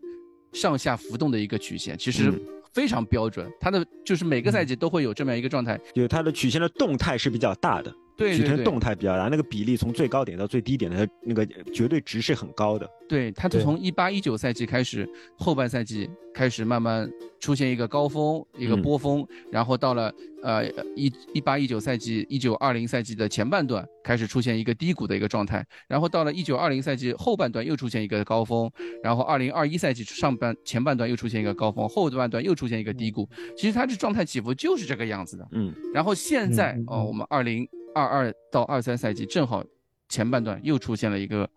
上下浮动的一个曲线，其实嗯非常标准。它的就是每个赛季都会有这么样一个状态。就是它的曲线的动态是比较大的，曲线对对对，动态比较大，那个比例从最高点到最低点的那个绝对值是很高的。对，它是从一八一九赛季开始，后半赛季开始慢慢出现一个高峰，一个嗯波峰，然后到了呃一一八一九赛季、一九二零赛季的前半段开始出现一个低谷的一个状态，然后到了一九二零赛季后半段又出现一个高峰，然后二零二一赛季上半前半段又出现一个高峰，后半段又出现一个低谷。其实它这状态起伏就是这个样子的。嗯，然后现在哦，嗯我们二零二二到二三赛季正好前半段又出现了一个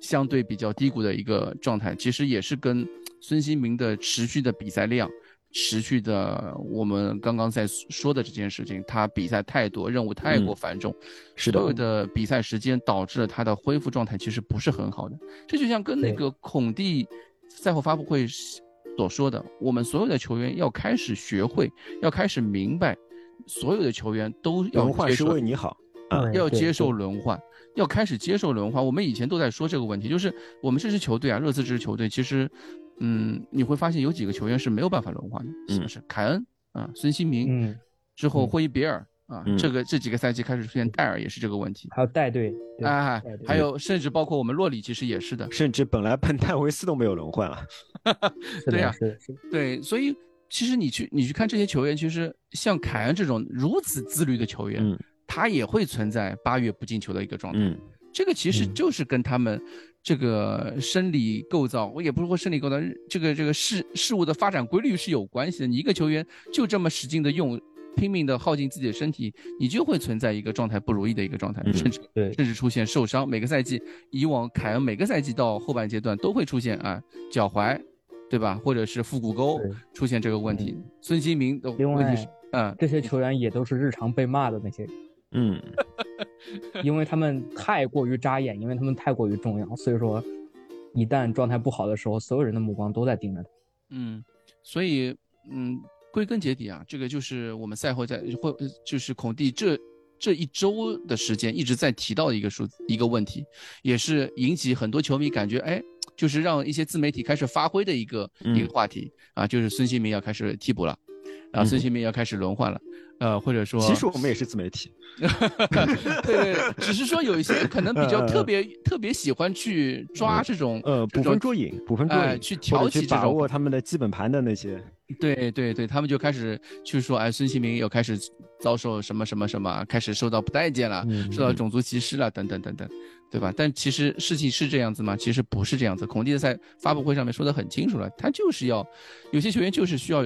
相对比较低谷的一个状态，其实也是跟孙兴民的持续的比赛量、持续的我们刚刚在说的这件事情，他比赛太多，任务太过嗯繁重，是的所有的比赛时间导致了他的恢复状态其实不是很好的。这就像跟那个孔蒂赛后发布会所说的，我们所有的球员要开始学会，要开始明白，所有的球员都要轮换是为你好。啊嗯要接受轮换，要开始接受轮换。我们以前都在说这个问题，就是我们这支球队啊，热刺这支球队，其实，嗯，你会发现有几个球员是没有办法轮换的，是不是凯恩啊、孙兴民，嗯，之后嗯。霍伊比尔啊，嗯。这个这几个赛季开始出现戴尔也是这个问题。还有带队，对啊还有甚至包括我们洛里，其实也是的。甚至本来本戴维斯都没有轮换啊。是的，对呀是，是，对，所以其实你去你去看这些球员，其实像凯恩这种如此自律的球员，嗯。他也会存在八月不进球的一个状态。嗯。这个其实嗯。就是跟他们这个生理构造，我也不是说生理构造，这个这个事事物的发展规律是有关系的。你一个球员就这么使劲的用，拼命的耗尽自己的身体，你就会存在一个状态不如意的一个状态，嗯甚至对甚至出现受伤。每个赛季，以往凯恩每个赛季到后半阶段都会出现啊脚踝，对吧？或者是腹股沟出现这个问题。孙兴民的问题是，嗯，这些球员也都是日常被骂的那些人，嗯，因为他们太过于扎眼，因为他们太过于重要，所以说，一旦状态不好的时候，所有人的目光都在盯着他。嗯，所以嗯，归根结底啊，这个就是我们赛后在或就是孔蒂这这一周的时间一直在提到的一个数一个问题，也是引起很多球迷感觉哎，就是让一些自媒体开始发挥的一个、一个嗯话题啊，就是孙兴民要开始替补了，啊，嗯孙兴民要开始轮换了，呃，或者说其实我们也是自媒体。对 对，对只是说有一些可能比较 特别特别喜欢去抓这种呃，捕风捉影，捕风捉影，哎去挑起这种把握他们的基本盘的那些。对对对，他们就开始去说，哎，孙兴民又开始遭受什么什么什么，开始受到不待见了，嗯受到种族歧视了，等等等等，对吧？但其实事情是这样子吗？其实不是这样子。孔蒂在发布会上面说的很清楚了，他就是要有些球员就是需要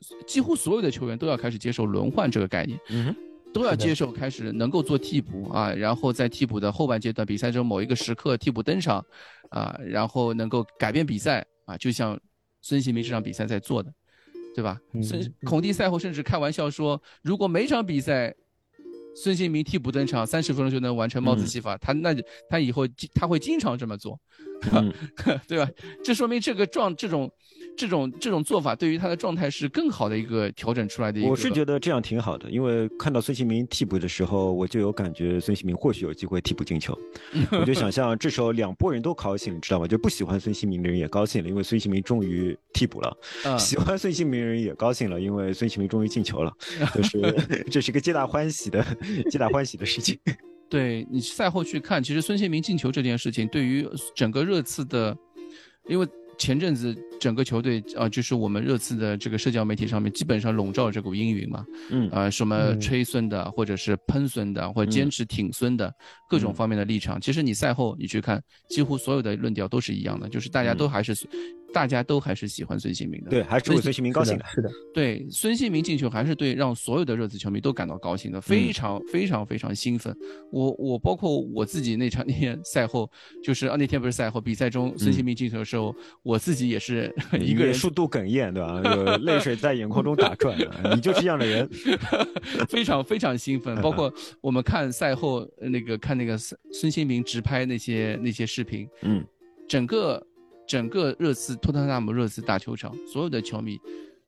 几几乎所有的球员都要开始接受轮换这个概念。嗯，都要接受开始能够做替补啊，然后在替补的后半阶段比赛中某一个时刻替补登场，啊，然后能够改变比赛啊，就像孙兴民这场比赛在做的。对吧？嗯孙孔蒂赛后甚至开玩笑说，如果每场比赛孙兴民替补登场，三十分钟就能完成帽子戏法，他那他以后他会经常这么做，嗯 对吧？这说明这个状这种这种这种做法对于他的状态是更好的一个调整出来的一个。我是觉得这样挺好的，因为看到孙兴民替补的时候，我就有感觉孙兴民或许有机会替补进球。我就想象这时候两拨人都高兴，你知道吗？就不喜欢孙兴民的人也高兴了，因为孙兴民终于替补了；嗯喜欢孙兴民的人也高兴了，因为孙兴民终于进球了。就是这是一个皆大欢喜的、皆大欢喜的事情。对你赛后去看，其实孙兴民进球这件事情，对于整个热刺的，因为前阵子整个球队啊、就是我们热刺的这个社交媒体上面基本上笼罩这股阴云嘛，嗯。呃，什么嗯。吹孙的，或者是喷孙的，或者坚持挺孙的，各种方面的立场。其实你赛后你去看，几乎所有的论调都是一样的，就是大家都还是、大家都还是喜欢孙兴民的。对，还是为孙兴民高兴的。是的，对，孙兴民进球还是对让所有的热刺球迷都感到高兴的，非常非常非常兴奋。我我包括我自己那场那天赛后，就是啊那天不是赛后比赛中孙兴民进球的时候，我自己也是一个人也数度哽咽，对吧？有 泪水在眼眶中打转，你就是这样的人。非常非常兴奋。包括我们看赛后呃那个看那个孙孙兴民直拍那些那些视频，嗯，整个整个热刺托特纳姆热刺大球场所有的球迷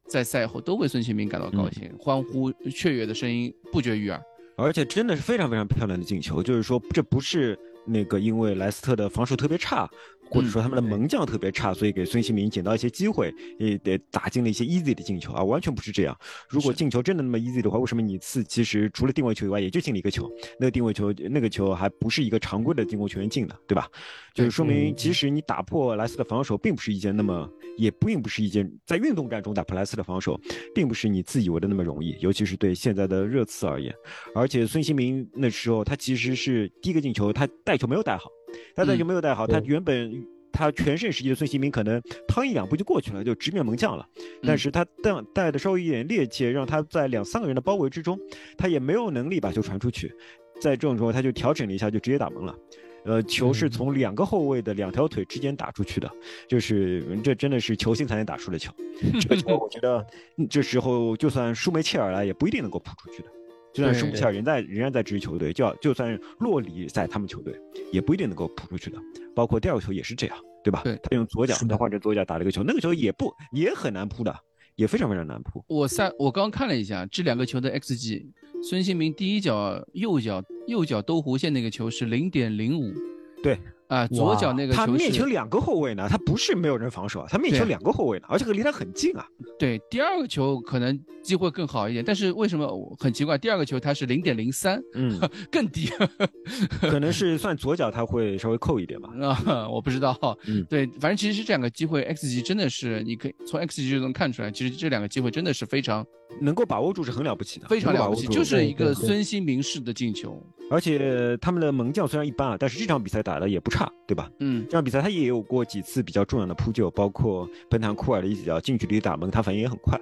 在赛后都为孙兴民感到高嗯兴，欢呼雀跃的声音不绝于耳。而且真的是非常非常漂亮的进球，就是说这不是那个因为莱斯特的防守特别差，或者说他们的门将特别差，所以给孙兴民捡到一些机会，也得打进了一些 easy 的进球啊，完全不是这样。如果进球真的那么 easy 的话，为什么你次其实除了定位球以外，也就进了一个球？那个定位球，那个球还不是一个常规的进攻球员进的，对吧？就是说明，即使你打破莱斯的防守，并不是一件那么，也并不是一件在运动战中打破莱斯的防守，并不是你自以为的那么容易，尤其是对现在的热刺而言。而且孙兴民那时候他其实是第一个进球，他带球没有带好，他带球没有带好，他原本。他全盛时期的孙兴民可能趟一两步就过去了，就直面门将了。但是他带带的稍微一点趔趄，让他在两三个人的包围之中，他也没有能力把球传出去。在这种时候，他就调整了一下，就直接打门了。呃，球是从两个后卫的两条腿之间打出去的，就是这真的是球星才能打出的球。这个球我觉得嗯这时候就算舒梅切尔来也不一定能够扑出去的。就算舒梅切尔仍在仍然在支持球队，就要就算洛里在他们球队，也不一定能够扑出去的。包括第二个球也是这样，对吧？对他用左脚，他换成左脚打了一个球，那个球也不也很难扑的，也非常非常难扑。我赛我刚看了一下这两个球的 xg，孙兴民第一脚右脚右脚兜弧线那个球是零点零五，对啊，左脚那个他球他面前两个后卫呢，他不是没有人防守啊，他面前两个后卫呢，而且离他很近啊。对，第二个球可能机会更好一点，但是为什么很奇怪？第二个球他是零点零三，嗯，更低可能是算左脚他会稍微扣一点吧。啊，我不知道。嗯对，反正其实这两个机会 x 级真的是你可以从 x 级就能看出来，其实这两个机会真的是非常能够把握住是很了不起的，非常了不起，就是一个孙兴民式的进球。而且他们的门将虽然一般啊，但是这场比赛打的也不差，对吧？嗯，这场比赛他也有过几次比较重要的扑救，包括本坦库尔的一脚近距离打门，他反应也很快。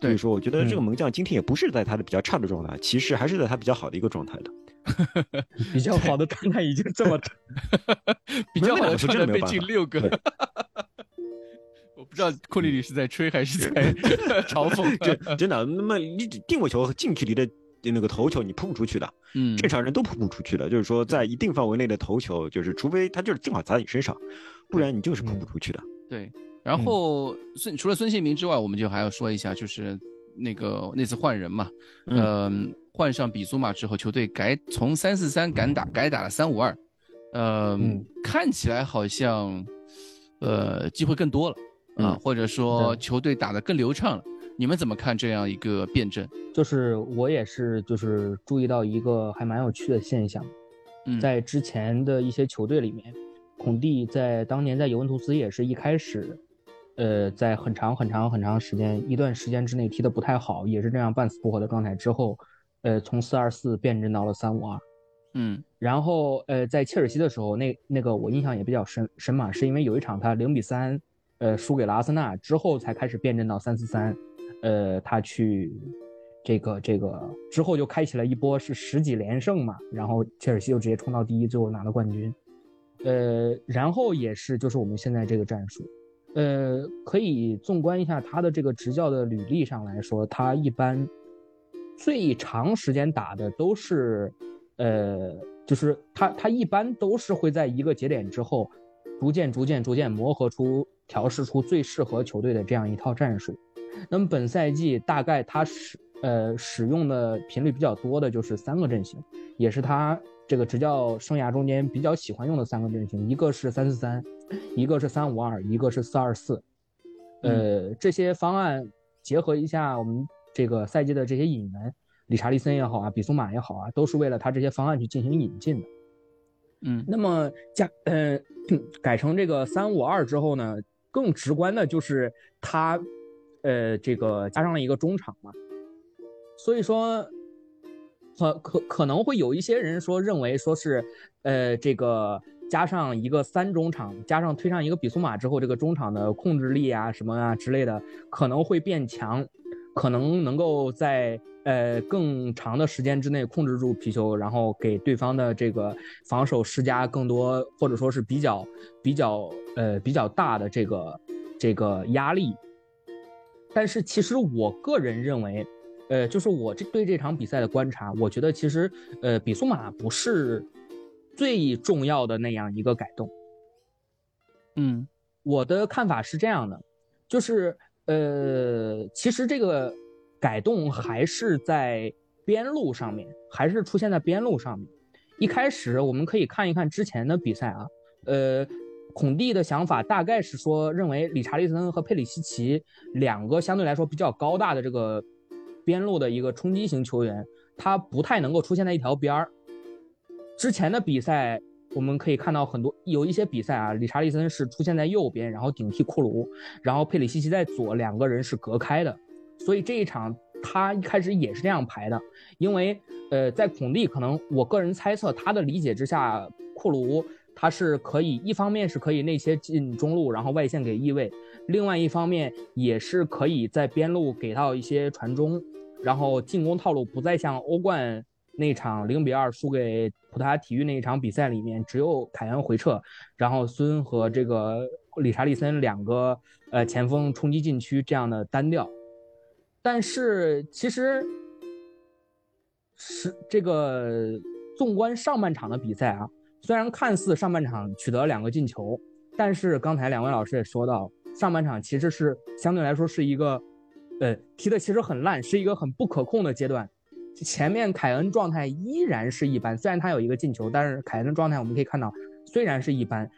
所以说我觉得这个嗯门将今天也不是在他的比较差的状态，其实还是在他比较好的一个状态的。比较好的状态已经这么 比较好的没有传的被进六个 对。我不知道库里里是在吹还是在 嘲讽。这真的，那么你定位球和近距离的那个头球你扑不出去的，嗯，正常人都扑不出去的。就是说，在一定范围内的头球，就是除非他就是正好砸在你身上，不然你就是扑不出去的。对，然后孙除了孙兴民之外，我们就还要说一下，就是那个那次换人嘛，嗯、换上比苏马之后，球队改从三四三改打改打了三五二，呃，嗯。看起来好像呃机会更多了啊，嗯或者说球队打得更流畅了。你们怎么看这样一个辩证？就是我也是就是注意到一个还蛮有趣的现象，嗯，在之前的一些球队里面，孔蒂在当年在尤文图斯也是一开始，呃，在很长很长很长时间一段时间之内踢得不太好，也是这样半死不活的状态之后，呃，从四二四变阵到了三五二，嗯然后呃，在切尔西的时候，那那个我印象也比较深深嘛，是因为有一场他零比三，呃，输给了阿森纳之后才开始变阵到三四三，呃，他去这个这个之后就开启了一波是十几连胜嘛，然后切尔西就直接冲到第一，最后拿了冠军，呃，然后也是就是我们现在这个战术，呃，可以纵观一下他的这个执教的履历上来说，他一般最长时间打的都是，呃，就是他他一般都是会在一个节点之后，逐渐逐渐逐渐磨合出调试出最适合球队的这样一套战术。那么本赛季大概他使呃使用的频率比较多的就是三个阵型，也是他这个执教生涯中间比较喜欢用的三个阵型，一个是三四三。一个是三五二，一个是四二四，呃，这些方案结合一下我们这个赛季的这些引援，理查利森也好啊，比苏马也好啊，都是为了他这些方案去进行引进的。嗯，那么加呃 改成这个三五二之后呢，更直观的就是他呃这个加上了一个中场嘛，所以说可可可能会有一些人说认为说是呃这个。加上一个三中场，加上推上一个比苏马之后，这个中场的控制力啊什么啊之类的可能会变强，可能能够在呃更长的时间之内控制住皮球，然后给对方的这个防守施加更多或者说是比较比较呃比较大的这个这个压力。但是其实我个人认为，呃，就是我这对这场比赛的观察，我觉得其实呃比苏马不是。最重要的那样一个改动，嗯，我的看法是这样的，就是呃，其实这个改动还是在边路上面，还是出现在边路上面。一开始我们可以看一看之前的比赛啊，呃，孔蒂的想法大概是说，认为理查利森和佩里西奇两个相对来说比较高大的这个边路的一个冲击型球员，他不太能够出现在一条边儿。之前的比赛，我们可以看到很多有一些比赛啊，理查利森是出现在右边，然后顶替库卢，然后佩里西奇在左，两个人是隔开的。所以这一场他一开始也是这样排的，因为呃，在孔蒂可能我个人猜测他的理解之下，库卢他是可以一方面是可以内切进中路，然后外线给翼位，另外一方面也是可以在边路给到一些传中，然后进攻套路不再像欧冠。那场零比二输给葡萄牙体育那一场比赛里面，只有凯恩回撤，然后孙和这个理查利森两个呃前锋冲击禁区这样的单调。但是其实是这个纵观上半场的比赛啊，虽然看似上半场取得了两个进球，但是刚才两位老师也说到，上半场其实是相对来说是一个呃踢的其实很烂，是一个很不可控的阶段。前面凯恩状态依然是一般，虽然他有一个进球，但是凯恩的状态我们可以看到，虽然是一般，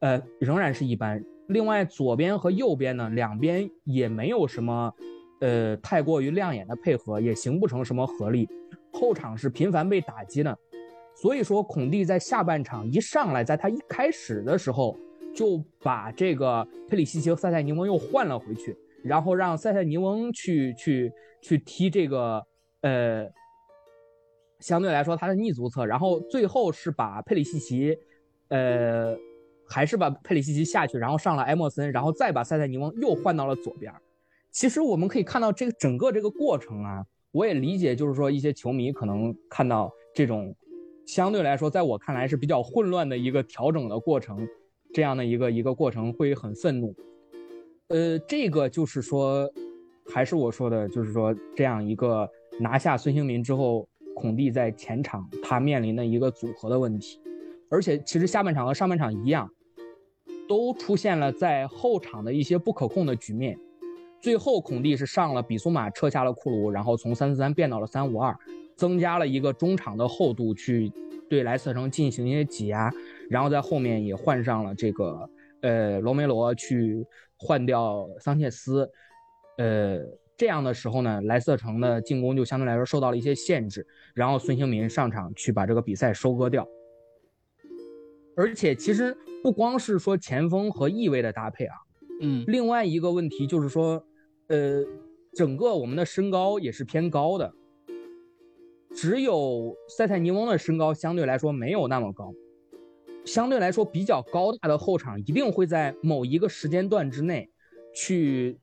呃，仍然是一般。另外左边和右边呢，两边也没有什么，呃，太过于亮眼的配合，也形不成什么合力。后场是频繁被打击的，所以说孔蒂在下半场一上来，在他一开始的时候就把这个佩里西奇和塞塞尼翁又换了回去，然后让塞塞尼翁去去去踢这个，呃。相对来说，他是逆足侧，然后最后是把佩里西奇，呃，还是把佩里西奇下去，然后上了埃莫森，然后再把塞塞尼翁又换到了左边。其实我们可以看到这个整个这个过程啊，我也理解，就是说一些球迷可能看到这种相对来说，在我看来是比较混乱的一个调整的过程，这样的一个一个过程会很愤怒。呃，这个就是说，还是我说的，就是说这样一个拿下孙兴民之后。孔蒂在前场他面临的一个组合的问题，而且其实下半场和上半场一样，都出现了在后场的一些不可控的局面。最后孔蒂是上了比苏马，撤下了库卢，然后从三四三变到了三五二，增加了一个中场的厚度去对莱斯特城进行一些挤压，然后在后面也换上了这个呃罗梅罗去换掉桑切斯，呃。这样的时候呢，莱斯特城的进攻就相对来说受到了一些限制，然后孙兴民上场去把这个比赛收割掉。而且其实不光是说前锋和翼位的搭配啊，嗯，另外一个问题就是说，呃，整个我们的身高也是偏高的，只有塞塞尼翁的身高相对来说没有那么高，相对来说比较高大的后场一定会在某一个时间段之内去。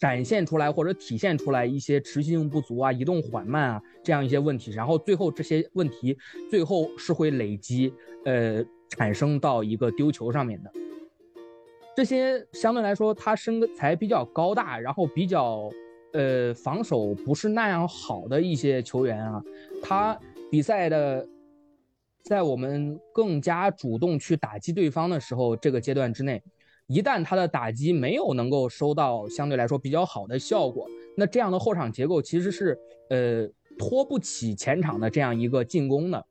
展现出来或者体现出来一些持续性不足啊、移动缓慢啊这样一些问题，然后最后这些问题最后是会累积，呃，产生到一个丢球上面的。这些相对来说他身材比较高大，然后比较呃防守不是那样好的一些球员啊，他比赛的在我们更加主动去打击对方的时候，这个阶段之内，一旦他的打击没有能够收到相对来说比较好的效果，那这样的后场结构其实是呃拖不起前场的这样一个进攻的。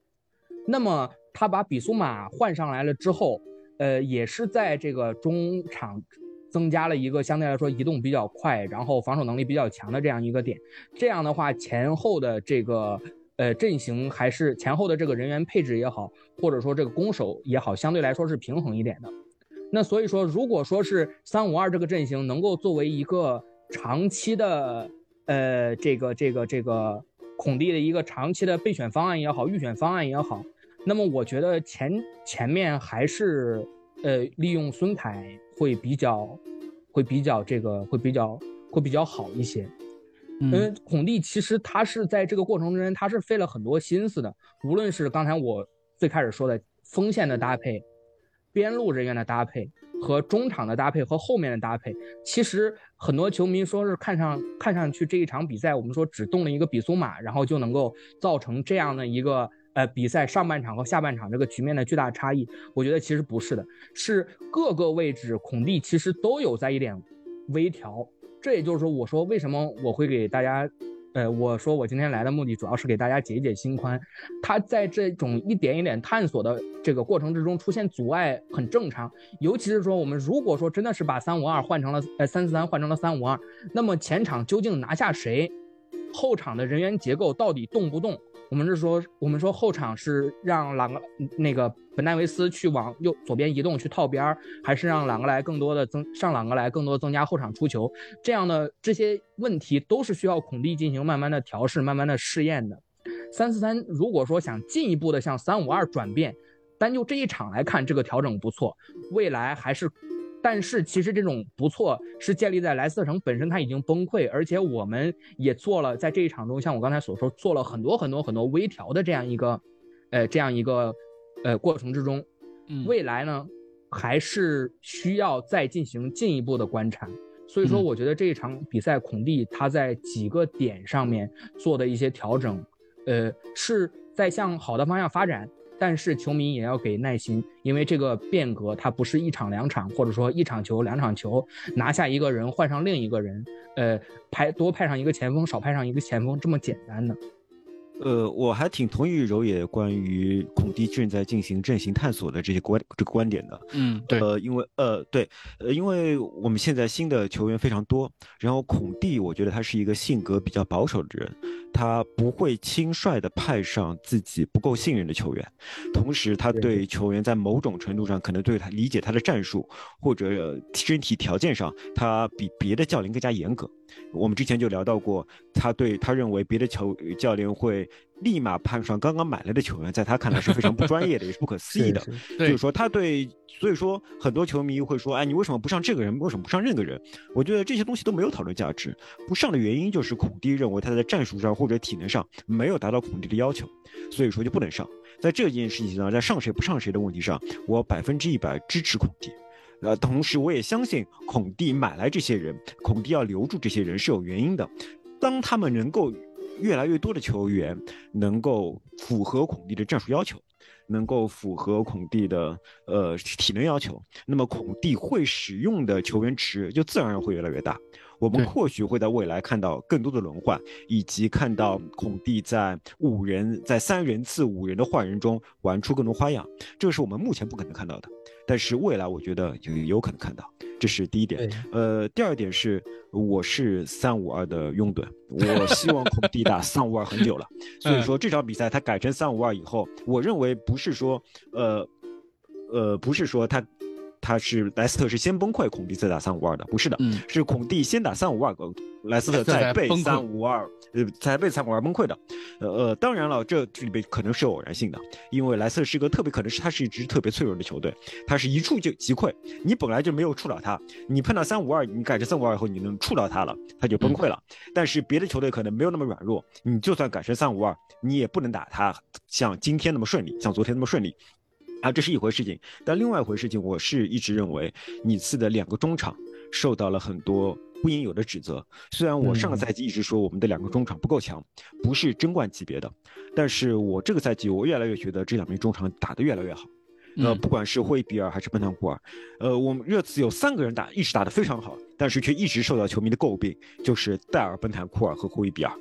那么他把比苏马换上来了之后，呃，也是在这个中场增加了一个相对来说移动比较快，然后防守能力比较强的这样一个点。这样的话，前后的这个呃阵型还是前后的这个人员配置也好，或者说这个攻守也好，相对来说是平衡一点的。那所以说，如果说是三五二这个阵型能够作为一个长期的呃这个这个这个孔蒂的一个长期的备选方案也好，预选方案也好。那么我觉得前前面还是呃利用孙凯会比较会比较这个会比较会比较好一些。嗯，孔蒂其实他是在这个过程中他是费了很多心思的，无论是刚才我最开始说的锋线的搭配、边路人员的搭配和中场的搭配和后面的搭配，其实很多球迷说是看上看上去这一场比赛，我们说只动了一个比苏马，然后就能够造成这样的一个。呃，比赛上半场和下半场这个局面的巨大差异，我觉得其实不是的，是各个位置孔蒂其实都有在一点微调。这也就是说，我说为什么我会给大家，呃，我说我今天来的目的主要是给大家解解心宽。他在这种一点一点探索的这个过程之中出现阻碍很正常，尤其是说我们如果说真的是把三五二换成了呃三四三换成了三五二，那么前场究竟拿下谁？后场的人员结构到底动不动？我们是说，我们说后场是让朗格那个本戴维斯去往右左边移动去套边儿，还是让朗格莱更多的增上朗格莱更多增加后场出球？这样的这些问题都是需要孔蒂进行慢慢的调试、慢慢的试验的。三四三如果说想进一步的向三五二转变，单就这一场来看，这个调整不错，未来还是。但是其实这种不错是建立在莱斯特城本身它已经崩溃，而且我们也做了在这一场中，像我刚才所说，做了很多很多很多微调的这样一个，呃，这样一个，呃，过程之中，未来呢还是需要再进行进一步的观察。所以说，我觉得这一场比赛孔蒂他在几个点上面做的一些调整，呃，是在向好的方向发展。但是球迷也要给耐心，因为这个变革它不是一场两场，或者说一场球两场球拿下一个人换上另一个人，呃，派多派上一个前锋少派上一个前锋这么简单的。呃，我还挺同意柔野关于孔蒂正在进行阵型探索的这些观这个观点的。嗯，对。呃，因为呃，对，呃，因为我们现在新的球员非常多，然后孔蒂我觉得他是一个性格比较保守的人，他不会轻率的派上自己不够信任的球员，同时他对球员在某种程度上可能对他理解他的战术或者身体条件上，他比别的教练更加严格。我们之前就聊到过，他对他认为别的球教练会立马判上刚刚买来的球员，在他看来是非常不专业的，也是不可思议的。就是说他对，所以说很多球迷会说，哎，你为什么不上这个人？为什么不上那个人？我觉得这些东西都没有讨论价值。不上的原因就是孔蒂认为他在战术上或者体能上没有达到孔蒂的要求，所以说就不能上。在这件事情上，在上谁不上谁的问题上，我百分之一百支持孔蒂。呃，同时我也相信孔蒂买来这些人，孔蒂要留住这些人是有原因的。当他们能够越来越多的球员能够符合孔蒂的战术要求，能够符合孔蒂的呃体能要求，那么孔蒂会使用的球员池就自然而然会越来越大。我们或许会在未来看到更多的轮换，以及看到孔蒂在五人在三人次五人的换人中玩出更多花样，这是我们目前不可能看到的。但是未来我觉得有有可能看到，这是第一点。呃，第二点是，我是三五二的拥趸，我希望孔蒂打三五二很久了。所以说这场比赛他改成三五二以后，我认为不是说，呃，呃，不是说他。他是莱斯特是先崩溃，孔蒂再打三五二的，不是的，是孔蒂先打三五二，莱斯特再被三五二，呃，才被三五二崩溃的。呃呃，当然了，这这里边可能是偶然性的，因为莱斯特是个特别可能是他是一支特别脆弱的球队，他是一触就即溃，你本来就没有触到他，你碰到三五二，你改成三五二以后，你能触到他了，他就崩溃了。但是别的球队可能没有那么软弱，你就算改成三五二，你也不能打他像今天那么顺利，像昨天那么顺利。啊，这是一回事情。但另外一回事情，我是一直认为你次的两个中场受到了很多不应有的指责。虽然我上个赛季一直说我们的两个中场不够强，不是争冠级别的，但是我这个赛季我越来越觉得这两名中场打得越来越好。呃，不管是霍伊比尔还是奔坦库尔，呃，我们热刺有三个人打一直打得非常好，但是却一直受到球迷的诟病，就是戴尔、奔坦库尔和霍伊比尔。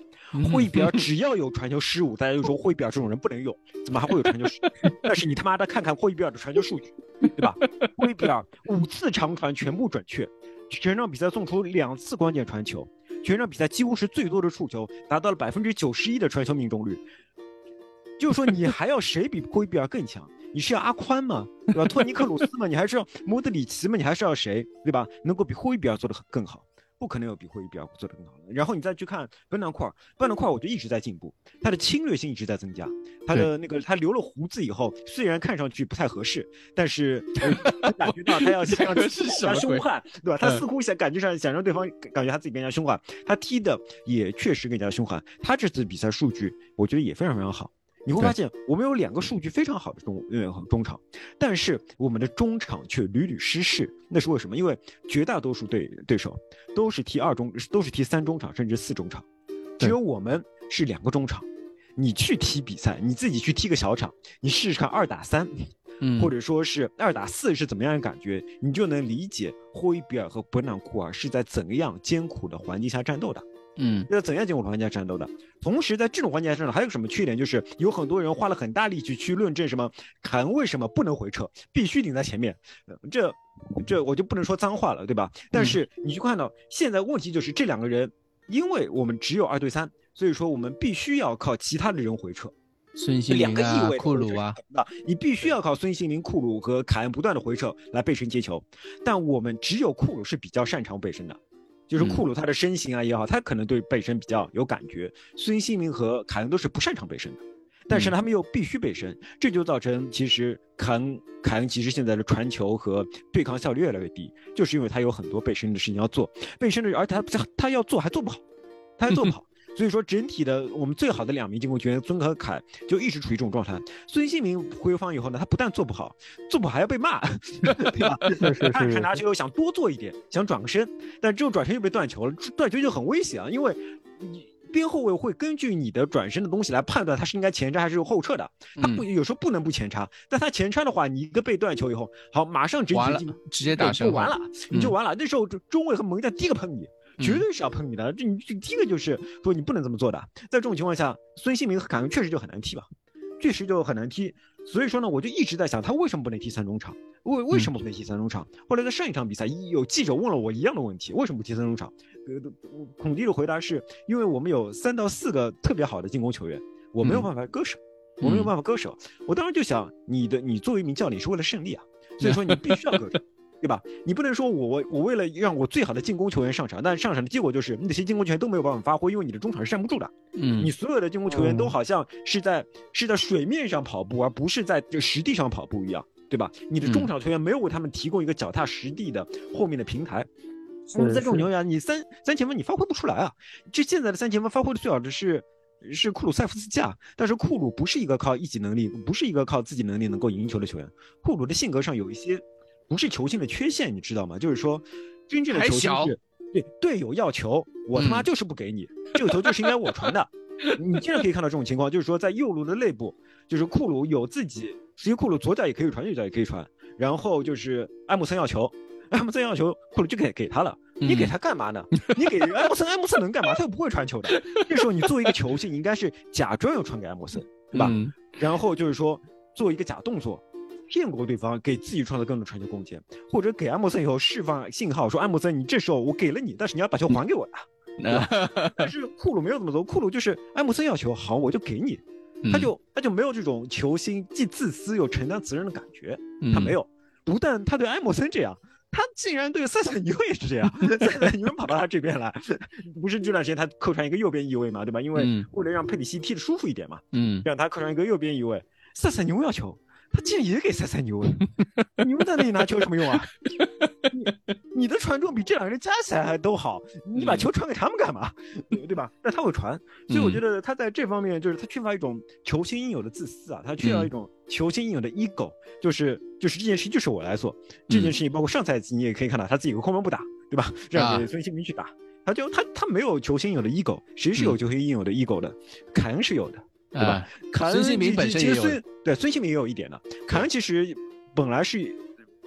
霍伊比尔只要有传球失误，大家就说霍伊比尔这种人不能用，怎么还会有传球失误？但是你他妈的看看霍伊比尔的传球数据，对吧？霍伊比尔五次长传全部准确，全场比赛送出两次关键传球，全场比赛几乎是最多的触球，达到了百分之九十一的传球命中率。就是说，你还要谁比霍伊比尔更强？你是要阿宽吗？对吧？托尼克鲁斯吗？你还是要莫德里奇吗？你还是要谁？对吧？能够比霍伊比尔做的更好？不可能有比霍伊比尔做的更好的。然后你再去看奔南库尔，本南库尔我觉得一直在进步，他的侵略性一直在增加。他的那个他留了胡子以后，虽然看上去不太合适，但是感觉到他要想让更加凶悍，对吧？他似乎想感觉上想让对方感觉他自己更加凶悍。他踢的也确实更加凶悍。他这次比赛数据我觉得也非常非常好。你会发现，我们有两个数据非常好的中呃中场，但是我们的中场却屡屡失势。那是为什么？因为绝大多数对对手都是踢二中，都是踢三中场甚至四中场，只有我们是两个中场。你去踢比赛，你自己去踢个小场，你试试看二打三，或者说是二打四是怎么样的感觉，你就能理解霍伊比尔和伯纳库尔是在怎样艰苦的环境下战斗的。嗯，要怎样进入环节战斗的？同时，在这种环节战斗还有什么缺点？就是有很多人花了很大力气去论证什么凯恩为什么不能回撤，必须顶在前面。这，这我就不能说脏话了，对吧？但是你去看到现在问题就是这两个人，因为我们只有二对三，所以说我们必须要靠其他的人回撤。孙兴民啊，库鲁啊，那你必须要靠孙兴民、库鲁和凯恩不断的回撤来背身接球。但我们只有库鲁是比较擅长背身的。就是库鲁他的身形啊也好，他可能对背身比较有感觉。孙兴民和凯恩都是不擅长背身的，但是呢，他们又必须背身，这就造成其实凯恩凯恩其实现在的传球和对抗效率越来越低，就是因为他有很多背身的事情要做，背身的，而且他他要做还做不好，他还做不 好。所以说，整体的我们最好的两名进攻球员孙和凯就一直处于这种状态。孙兴民回防以后呢，他不但做不好，做不好还要被骂，对吧？他拿球想多做一点，想转个身，但这种转身又被断球了，断球就很危险啊！因为你边后卫会根据你的转身的东西来判断他是应该前插还是后撤的，他不有时候不能不前插，但他前插的话，你一个被断球以后，好，马上直接直接打就完了，你就完了。那时候中卫和门将第一个碰你。绝对是要碰你的，这你第一个就是说你不能这么做的。在这种情况下，孙兴民和凯恩确实就很难踢吧，确实就很难踢。所以说呢，我就一直在想，他为什么不能踢三中场？为为什么不能踢三中场？后来在上一场比赛，有记者问了我一样的问题，为什么不踢三中场？呃，孔蒂的回答是因为我们有三到四个特别好的进攻球员，我没有办法割舍，我没有办法割舍。我当时就想，你的你作为一名教练是为了胜利啊，所以说你必须要割舍。对吧？你不能说我我我为了让我最好的进攻球员上场，但上场的结果就是那些进攻球员都没有办法发挥，因为你的中场是站不住的。嗯，你所有的进攻球员都好像是在是在水面上跑步，而不是在这实地上跑步一样，对吧？你的中场球员没有为他们提供一个脚踏实地的后面的平台。在这种情况下，你三三前锋你发挥不出来啊！这现在的三前锋发挥的最好的是是库鲁塞夫斯基啊，但是库鲁不是一个靠一己能力，不是一个靠自己能力能够赢球的球员。库鲁的性格上有一些。不是球星的缺陷，你知道吗？就是说，真正的球星是对队友要球，我他妈就是不给你，这个球就是应该我传的。你经常可以看到这种情况，就是说在右路的内部，就是库鲁有自己，实际库鲁左脚也可以传，右脚也可以传。然后就是埃姆森要球，埃姆森要球，库鲁就给给他了。你给他干嘛呢？你给 埃姆森，埃姆森能干嘛？他又不会传球的。这时候你作为一个球星，应该是假装要传给埃姆森，对吧？然后就是说做一个假动作。骗过对方，给自己创造更多传球空间，或者给埃默森以后释放信号，说埃默森，你这时候我给了你，但是你要把球还给我呀。但是库鲁没有这么做，库鲁就是埃默森要球，好，我就给你，他就他就没有这种球星既自私又承担责任的感觉，他没有。不但他对埃默森这样，他竟然对塞塞尼翁也是这样。塞塞尼翁跑到他这边来，不是这段时间他客串一个右边翼位嘛，对吧？因为为了让佩里西踢的舒服一点嘛，嗯，让他客串一个右边翼位，塞塞尼翁要球。他竟然也给塞塞牛了，你们在那里拿球有什么用啊？你你的传中比这两个人加起来还都好，你把球传给他们干嘛？对吧？但他会传，所以我觉得他在这方面就是他缺乏一种球星应有的自私啊，他缺乏一种球星应有的 ego，就是就是这件事情就是我来做，这件事情包括上赛季你也可以看到他自己空门不打，对吧？让给孙兴民去打，他就他他没有球星应有的 ego，谁是有球星应有的 ego 的？凯恩是有的。对吧？凯恩孙兴民本身也有，对孙兴民也有一点的。凯恩其实本来是，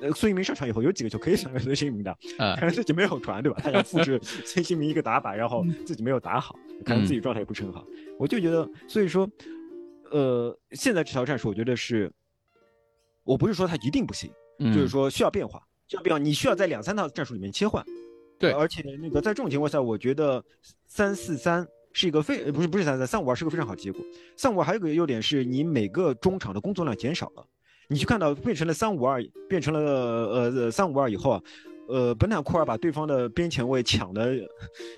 呃，孙兴民上场以后有几个球可以传给孙兴民的，凯恩自己没有传，对吧？他想复制孙兴民一个打法，然后自己没有打好，可能自己状态也不是很好。我就觉得，所以说，呃，现在这条战术，我觉得是，我不是说他一定不行，就是说需要变化，需要变化，你需要在两三套战术里面切换。对，而且那个在这种情况下，我觉得三四三。是一个非不是不是三三三五二是个非常好的结果。三五二还有个优点是你每个中场的工作量减少了。你去看到变成了三五二，变成了呃三五二以后啊，呃本坦库尔把对方的边前卫抢的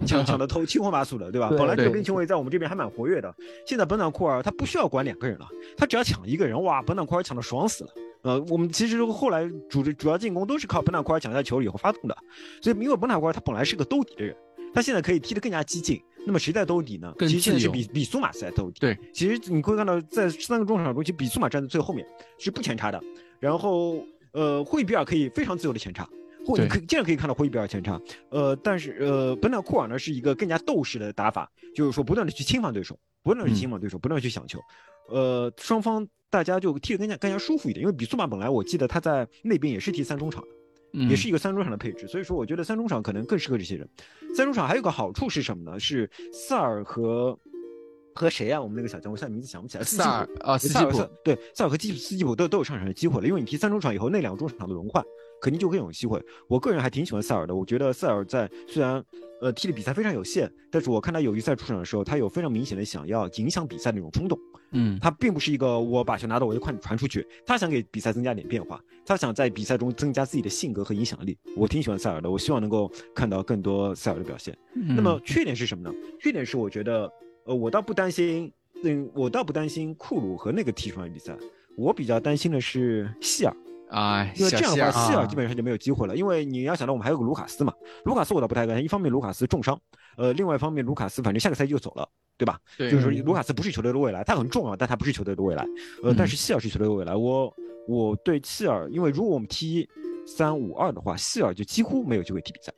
抢抢的头七荤八素的，对吧？本来这个边前卫在我们这边还蛮活跃的，现在本坦库尔他不需要管两个人了，他只要抢一个人，哇，本坦库尔抢的爽死了。呃，我们其实后来主主要进攻都是靠本坦库尔抢下球以后发动的，所以因为本坦库尔他本来是个兜底的人，他现在可以踢得更加激进。那么谁在兜底呢？其实现在是比比苏马在兜底。对，其实你会看到在三个中场中，其实比苏马站在最后面是不前插的。然后呃，霍伊比尔可以非常自由的前插，或你可经常可以看到霍伊比尔前插。呃，但是呃，本纳库尔呢是一个更加斗士的打法，就是说不断的去侵犯对手，不断的去侵犯对手，不断的去抢球。呃，双方大家就踢得更加更加舒服一点，因为比苏马本来我记得他在那边也是踢三中场的。也是一个三中场的配置，所以说我觉得三中场可能更适合这些人。三中场还有个好处是什么呢？是萨尔和和谁啊？我们那个小将，我现在名字想不起来。萨尔啊，斯基普对，萨尔和基斯基普都都有上场的机会了，因为你踢三中场以后，那两个中场的轮换肯定就更有机会。我个人还挺喜欢塞尔的，我觉得塞尔在虽然呃踢的比赛非常有限，但是我看他友谊赛出场的时候，他有非常明显的想要影响比赛的那种冲动。嗯，他并不是一个我把球拿到我就快传出去，他想给比赛增加点变化，他想在比赛中增加自己的性格和影响力。我挺喜欢塞尔的，我希望能够看到更多塞尔的表现。那么缺点是什么呢？缺点是我觉得，呃，我倒不担心，嗯，我倒不担心库鲁和那个踢出来比赛，我比较担心的是希尔。啊，因为这样的话，希尔基本上就没有机会了。因为你要想到我们还有个卢卡斯嘛，卢卡斯我倒不太担心，一方面卢卡斯重伤，呃，另外一方面卢卡斯反正下个赛季就走了。对吧？对就是说，卢卡斯不是球队的未来，他很重要，但他不是球队的未来。呃，但是希尔是球队的未来。我我对希尔，因为如果我们踢三五二的话，希尔就几乎没有机会踢比赛，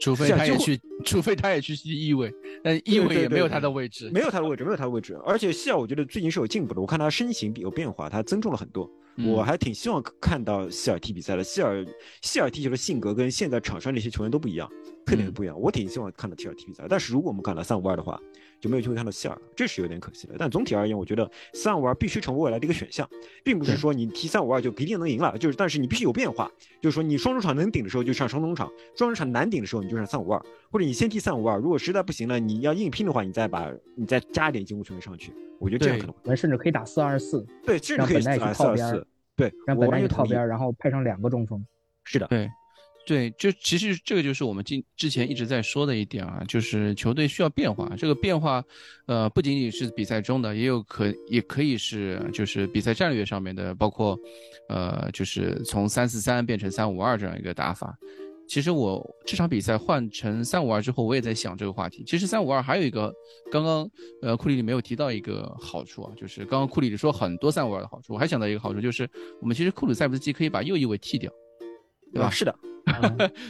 除非他也去，除非他也去踢翼位，但翼位也没有他的位置，没有他的位置，没有他的位置。而且希尔，我觉得最近是有进步的，我看他身形有变化，他增重了很多。我还挺希望看到希尔踢比赛的。希尔希尔踢球的性格跟现在场上那些球员都不一样，特点都不一样。我挺希望看到希尔踢比赛。但是如果我们看到三五二的话，就没有机会看到希尔，这是有点可惜的。但总体而言，我觉得三五二必须成为未来的一个选项，并不是说你踢三五二就一定能赢了。就是，但是你必须有变化，就是说你双中场能顶的时候就上双中场，双中场难顶的时候你就上三五二，或者你先踢三五二，如果实在不行了，你要硬拼的话，你再把你再加一点进攻球员上去。我觉得这样可能，我们甚至可以打四二四，对，甚至可以打四二四。对，让本代去靠边，然后派上两个中锋。是的，对，对，就其实这个就是我们今之前一直在说的一点啊，就是球队需要变化。这个变化，呃，不仅仅是比赛中的，也有可也可以是就是比赛战略上面的，包括，呃，就是从三四三变成三五二这样一个打法。其实我这场比赛换成三五二之后，我也在想这个话题。其实三五二还有一个，刚刚呃库里里没有提到一个好处啊，就是刚刚库里里说很多三五二的好处，我还想到一个好处，就是我们其实库鲁塞夫斯基可以把右翼位替掉，对吧？是的，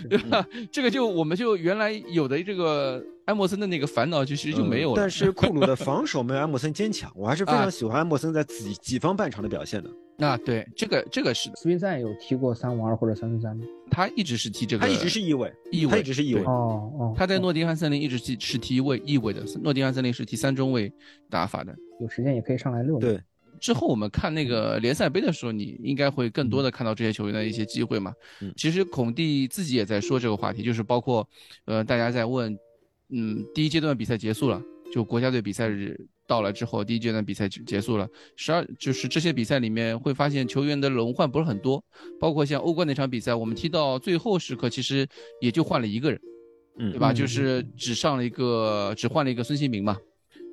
对吧？这个就我们就原来有的这个埃默森的那个烦恼，就其实就没有了。但是 库鲁的防守没有埃默森坚强，我还是非常喜欢埃默森在己己方半场的表现的。那对这个这个是的斯宾塞有踢过三五二或者三四三吗？他一直是踢这个，他一直是翼位，翼位，他一直是翼位。哦哦，他在诺丁汉森林一直是是踢位翼位的，诺丁汉森林是踢三中卫打法的。有时间也可以上来溜。对，之后我们看那个联赛杯的时候，你应该会更多的看到这些球员的一些机会嘛。嗯，其实孔蒂自己也在说这个话题，就是包括，呃，大家在问，嗯，第一阶段比赛结束了，就国家队比赛日。到了之后，第一阶段比赛结束了，十二就是这些比赛里面会发现球员的轮换不是很多，包括像欧冠那场比赛，我们踢到最后时刻，其实也就换了一个人，嗯，对吧？就是只上了一个，只换了一个孙兴民嘛，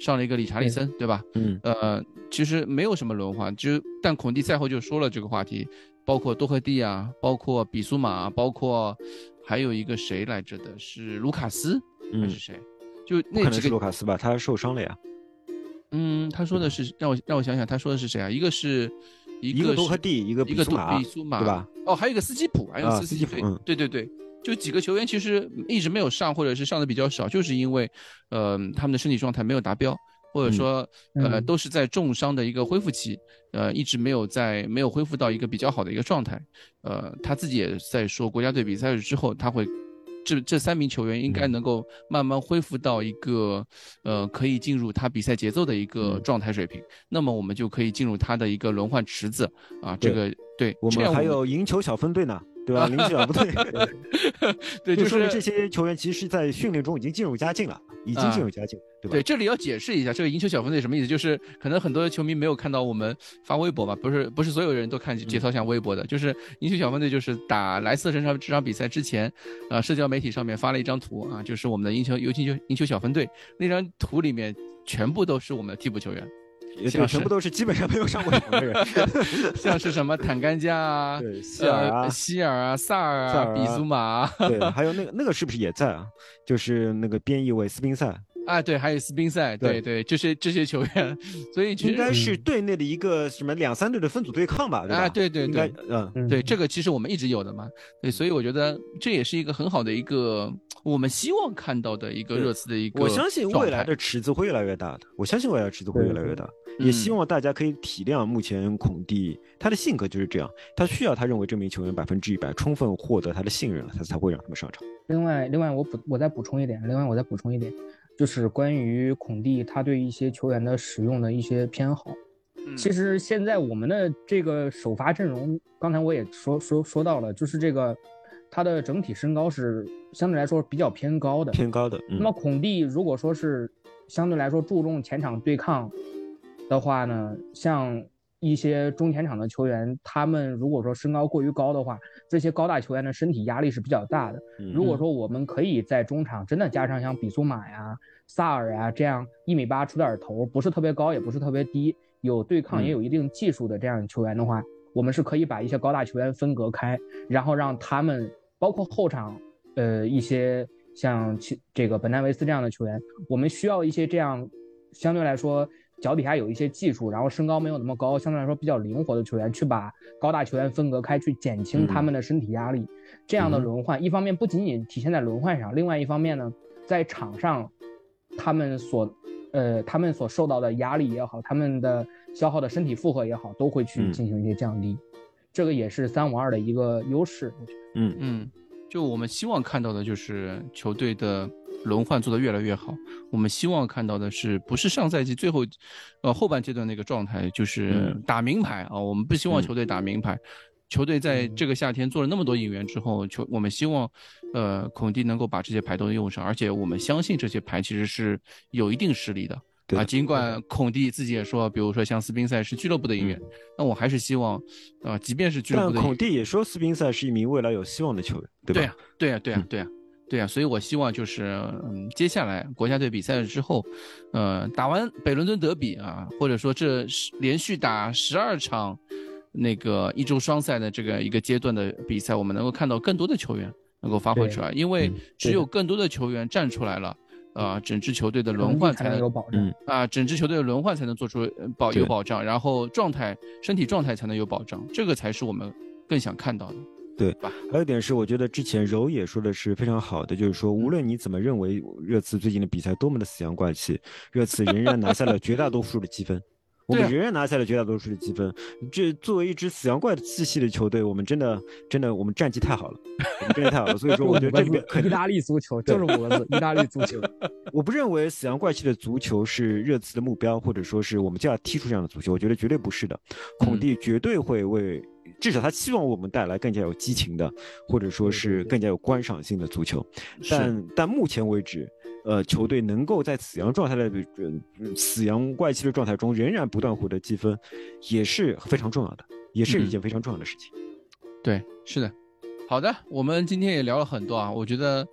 上了一个理查利森，对吧？嗯，呃，其实没有什么轮换，就但孔蒂赛后就说了这个话题，包括多赫蒂啊，包括比苏马，包括还有一个谁来着的，是卢卡斯还是谁？就那几个卢卡斯吧，他受伤了呀。嗯，他说的是让我让我想想，他说的是谁啊？一个是一个多赫蒂，一个比苏马，对吧？哦，还有一个斯基普，还有斯基普，对对对。就几个球员其实一直没有上，或者是上的比较少，就是因为，呃，他们的身体状态没有达标，或者说，呃，都是在重伤的一个恢复期，呃，一直没有在没有恢复到一个比较好的一个状态。呃，他自己也在说，国家队比赛之后，他会这这三名球员应该能够慢慢恢复到一个，呃，可以进入他比赛节奏的一个状态水平，那么我们就可以进入他的一个轮换池子啊。这个对，我们还有赢球小分队呢。对吧？林奇啊，不对 对，就说明这些球员其实是在训练中已经进入佳境了，已经进入佳境，对吧？对，这里要解释一下，这个赢球小分队什么意思？就是可能很多球迷没有看到我们发微博吧？不是，不是所有人都看节操像微博的，就是赢球小分队就是打莱斯特这场这场比赛之前，呃，社交媒体上面发了一张图啊，就是我们的赢球尤其就赢球小分队那张图里面全部都是我们的替补球员。对，全部都是基本上没有上过场的人，像是什么坦甘加啊，对，希尔啊，希尔啊，萨尔啊，比苏马，对，还有那个那个是不是也在啊？就是那个边翼位斯宾塞。啊，对，还有斯宾塞，对对，这些这些球员，所以应该是队内的一个什么两三队的分组对抗吧？啊，对对对，嗯，对，这个其实我们一直有的嘛，对，所以我觉得这也是一个很好的一个我们希望看到的一个热刺的一个。我相信未来的池子会越来越大的，我相信未来的池子会越来越大，也希望大家可以体谅目前孔蒂他的性格就是这样，他需要他认为这名球员百分之一百充分获得他的信任了，他才会让他们上场。另外，另外我补我再补充一点，另外我再补充一点。就是关于孔蒂他对一些球员的使用的一些偏好。其实现在我们的这个首发阵容，刚才我也说说说到了，就是这个他的整体身高是相对来说比较偏高的，偏高的。那么孔蒂如果说是相对来说注重前场对抗的话呢，像。一些中前场的球员，他们如果说身高过于高的话，这些高大球员的身体压力是比较大的。如果说我们可以在中场真的加上像比苏马呀、萨尔呀这样一米八出点头，不是特别高，也不是特别低，有对抗也有一定技术的这样球员的话，我们是可以把一些高大球员分隔开，然后让他们包括后场，呃，一些像这个本戴维斯这样的球员，我们需要一些这样相对来说。脚底下有一些技术，然后身高没有那么高，相对来说比较灵活的球员，去把高大球员分隔开，去减轻他们的身体压力。这样的轮换，一方面不仅仅体现在轮换上，另外一方面呢，在场上，他们所，呃，他们所受到的压力也好，他们的消耗的身体负荷也好，都会去进行一些降低。这个也是三五二的一个优势，我觉得。嗯嗯，就我们希望看到的就是球队的。轮换做得越来越好，我们希望看到的是不是上赛季最后，呃后半阶段那个状态，就是打明牌啊。我们不希望球队打明牌，球队在这个夏天做了那么多引援之后，球我们希望，呃孔蒂能够把这些牌都用上，而且我们相信这些牌其实是有一定实力的啊。尽管孔蒂自己也说，比如说像斯宾塞是俱乐部的引援，那我还是希望，啊，即便是俱乐部，但孔蒂也说斯宾塞是一名未来有希望的球员，对吧？对呀，对呀，对呀，对呀。对啊，所以我希望就是，嗯，接下来国家队比赛了之后，呃，打完北伦敦德比啊，或者说这连续打十二场那个一周双赛的这个一个阶段的比赛，我们能够看到更多的球员能够发挥出来，因为只有更多的球员站出来了，啊，整支球队的轮换才能有保障啊，整支球队的轮换才能做出保有保障，然后状态身体状态才能有保障，这个才是我们更想看到的。对，还有一点是，我觉得之前柔也说的是非常好的，就是说，无论你怎么认为热刺最近的比赛多么的死阳怪气，热刺仍然拿下了绝大多数的积分，我们仍然拿下了绝大多数的积分。这作为一支死羊怪的气息的球队，我们真的真的我们战绩太好了，我们战绩太好了。所以说，我觉得这里面意大利足球就是五个字：意大利足球。我不认为死羊怪气的足球是热刺的目标，或者说是我们就要踢出这样的足球，我觉得绝对不是的。孔蒂绝对会为。至少他希望我们带来更加有激情的，或者说是更加有观赏性的足球。但但目前为止，呃，球队能够在死阳状态的呃死阳怪气的状态中，仍然不断获得积分，也是非常重要的，也是一件非常重要的事情。对，是的。好的，我们今天也聊了很多啊，我觉得，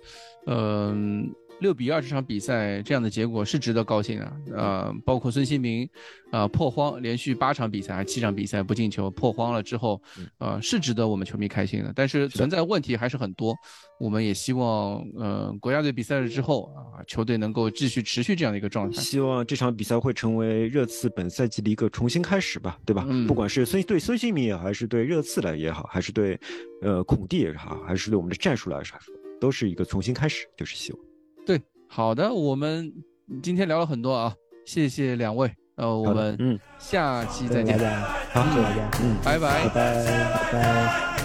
嗯，六比二这场比赛这样的结果是值得高兴的。呃，包括孙兴民，呃破荒，连续八场比赛七场比赛不进球，破荒了之后，呃是值得我们球迷开心的。但是存在问题还是很多，我们也希望，呃国家队比赛了之后啊，球队能够继续持续这样的一个状态。希望这场比赛会成为热刺本赛季的一个重新开始吧，对吧？嗯不管是孙对孙兴民也好，还是对热刺来也好，还是对呃孔蒂也好，还是对我们的战术来说，都是一个重新开始，就是希望。对，好的，我们今天聊了很多啊，谢谢两位，呃，我们嗯，下期再见，大家，好，谢谢大家，嗯。拜拜拜拜，拜拜。